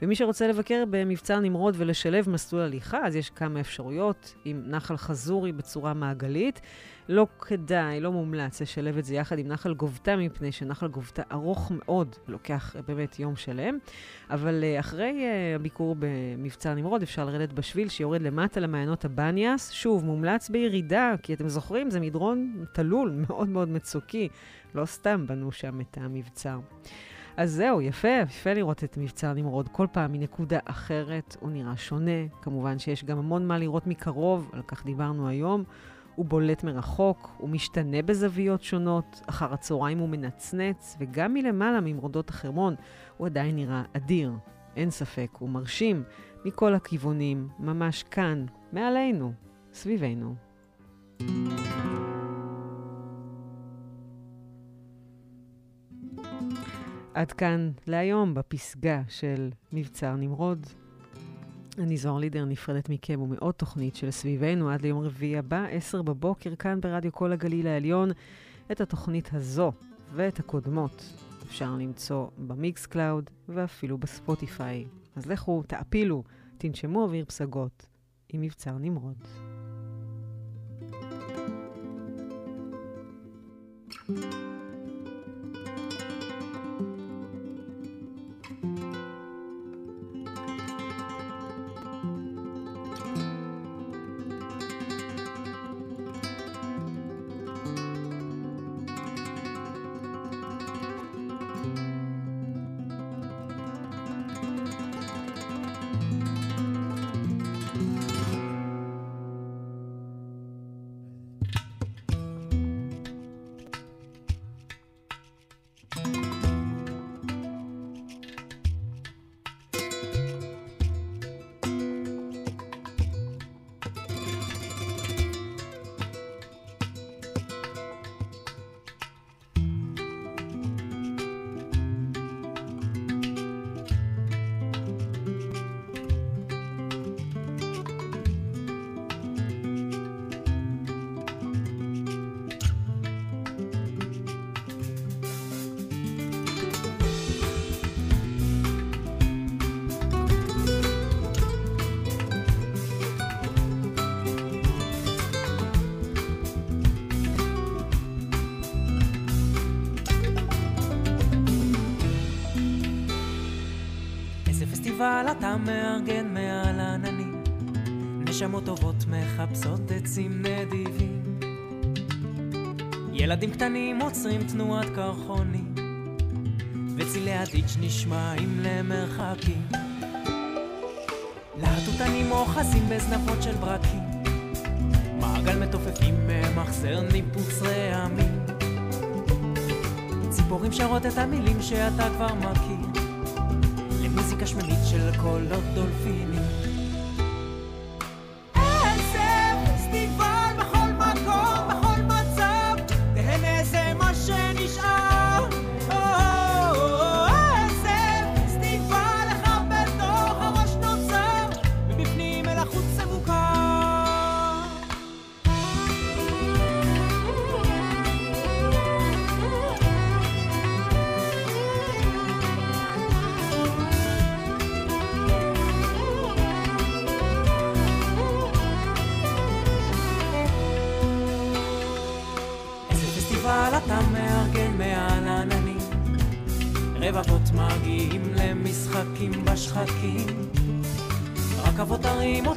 ומי שרוצה לבקר במבצר נמרוד ולשלב מסלול הליכה, אז יש כמה אפשרויות עם נחל חזורי בצורה מעגלית. לא כדאי, לא מומלץ לשלב את זה יחד עם נחל גובטה, מפני שנחל גובטה ארוך מאוד, לוקח באמת יום שלם. אבל uh, אחרי uh, הביקור במבצר נמרוד אפשר לרדת בשביל שיורד למטה למעיינות הבניאס. שוב, מומלץ בירידה, כי אתם זוכרים, זה מדרון תלול, *laughs* מאוד מאוד מצוקי. לא סתם בנו שם את המבצר. אז זהו, יפה, יפה לראות את מבצר נמרוד כל פעם מנקודה אחרת, הוא נראה שונה. כמובן שיש גם המון מה לראות מקרוב, על כך דיברנו היום. הוא בולט מרחוק, הוא משתנה בזוויות שונות, אחר הצהריים הוא מנצנץ, וגם מלמעלה ממרודות החרמון הוא עדיין נראה אדיר. אין ספק, הוא מרשים מכל הכיוונים, ממש כאן, מעלינו, סביבנו. עד כאן להיום בפסגה של מבצר נמרוד. אני זוהר לידר, נפרדת מכם ומעוד תוכנית של סביבנו עד ליום רביעי הבא, עשר בבוקר, כאן ברדיו כל הגליל העליון. את התוכנית הזו ואת הקודמות אפשר למצוא ב Mixcloud ואפילו ב Spotify. אז לכו, תעפילו, תנשמו אוויר פסגות עם מבצר נמרוד. thank you קטנים עוצרים תנועת קרחונים, וצילי הדיץ' נשמעים למרחקים. להטוטנים אוחזים בזנבות של ברקים, מעגל מתופפים ממחזר ניפוץ רעמים. ציפורים שרות את המילים שאתה כבר מכיר, למוזיקה שממית של קולות דולפינים.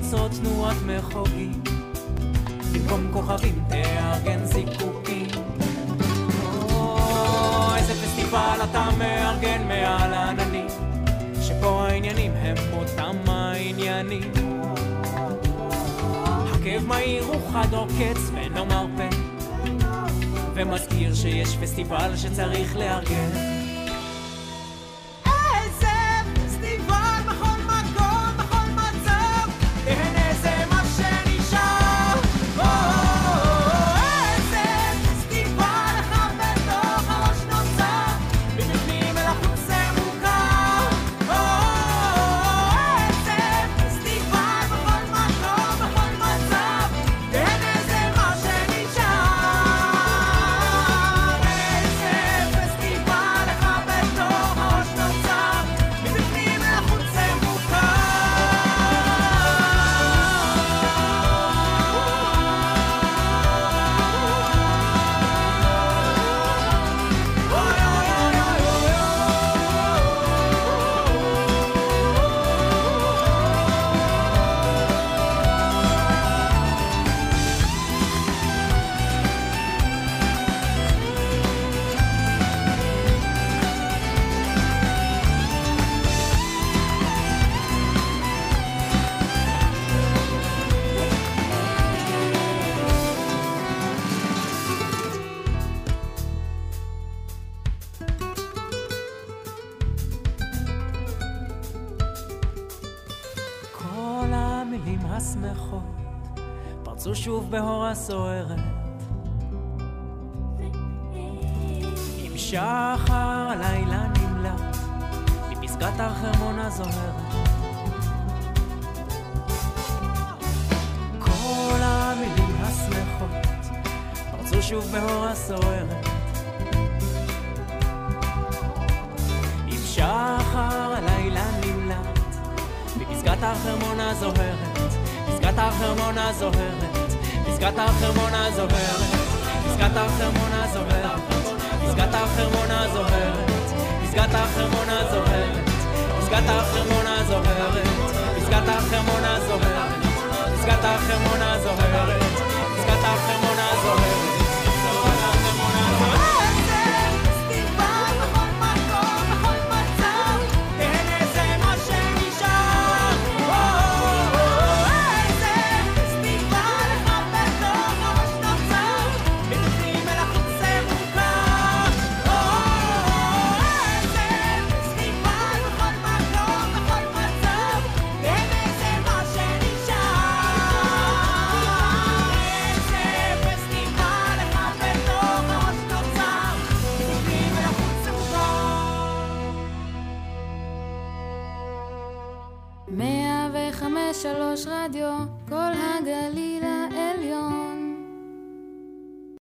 עוצרות תנועת מחוגים. במקום כוכבים תארגן זיקוקים. איזה פסטיבל אתה מארגן מעל עננים שפה העניינים הם אותם העניינים. הכאב מהיר הוא חד עוקץ ואינו מרפא ומזכיר שיש פסטיבל שצריך לארגן בהורה סוערת. עם שחר הלילה נמלט מפסגת החרמון הזוהרת. כל המילים השמחות פרצו שוב בהורה סוערת. עם שחר הלילה נמלט מפסגת החרמון הזוהרת. פסגת החרמון הזוהרת. פסגת החרמון הזוהרת, פסגת החרמון הזוהרת, פסגת החרמון הזוהרת, פסגת החרמון הזוהרת, פסגת החרמון הזוהרת, פסגת החרמון הזוהרת, פסגת החרמון הזוהרת,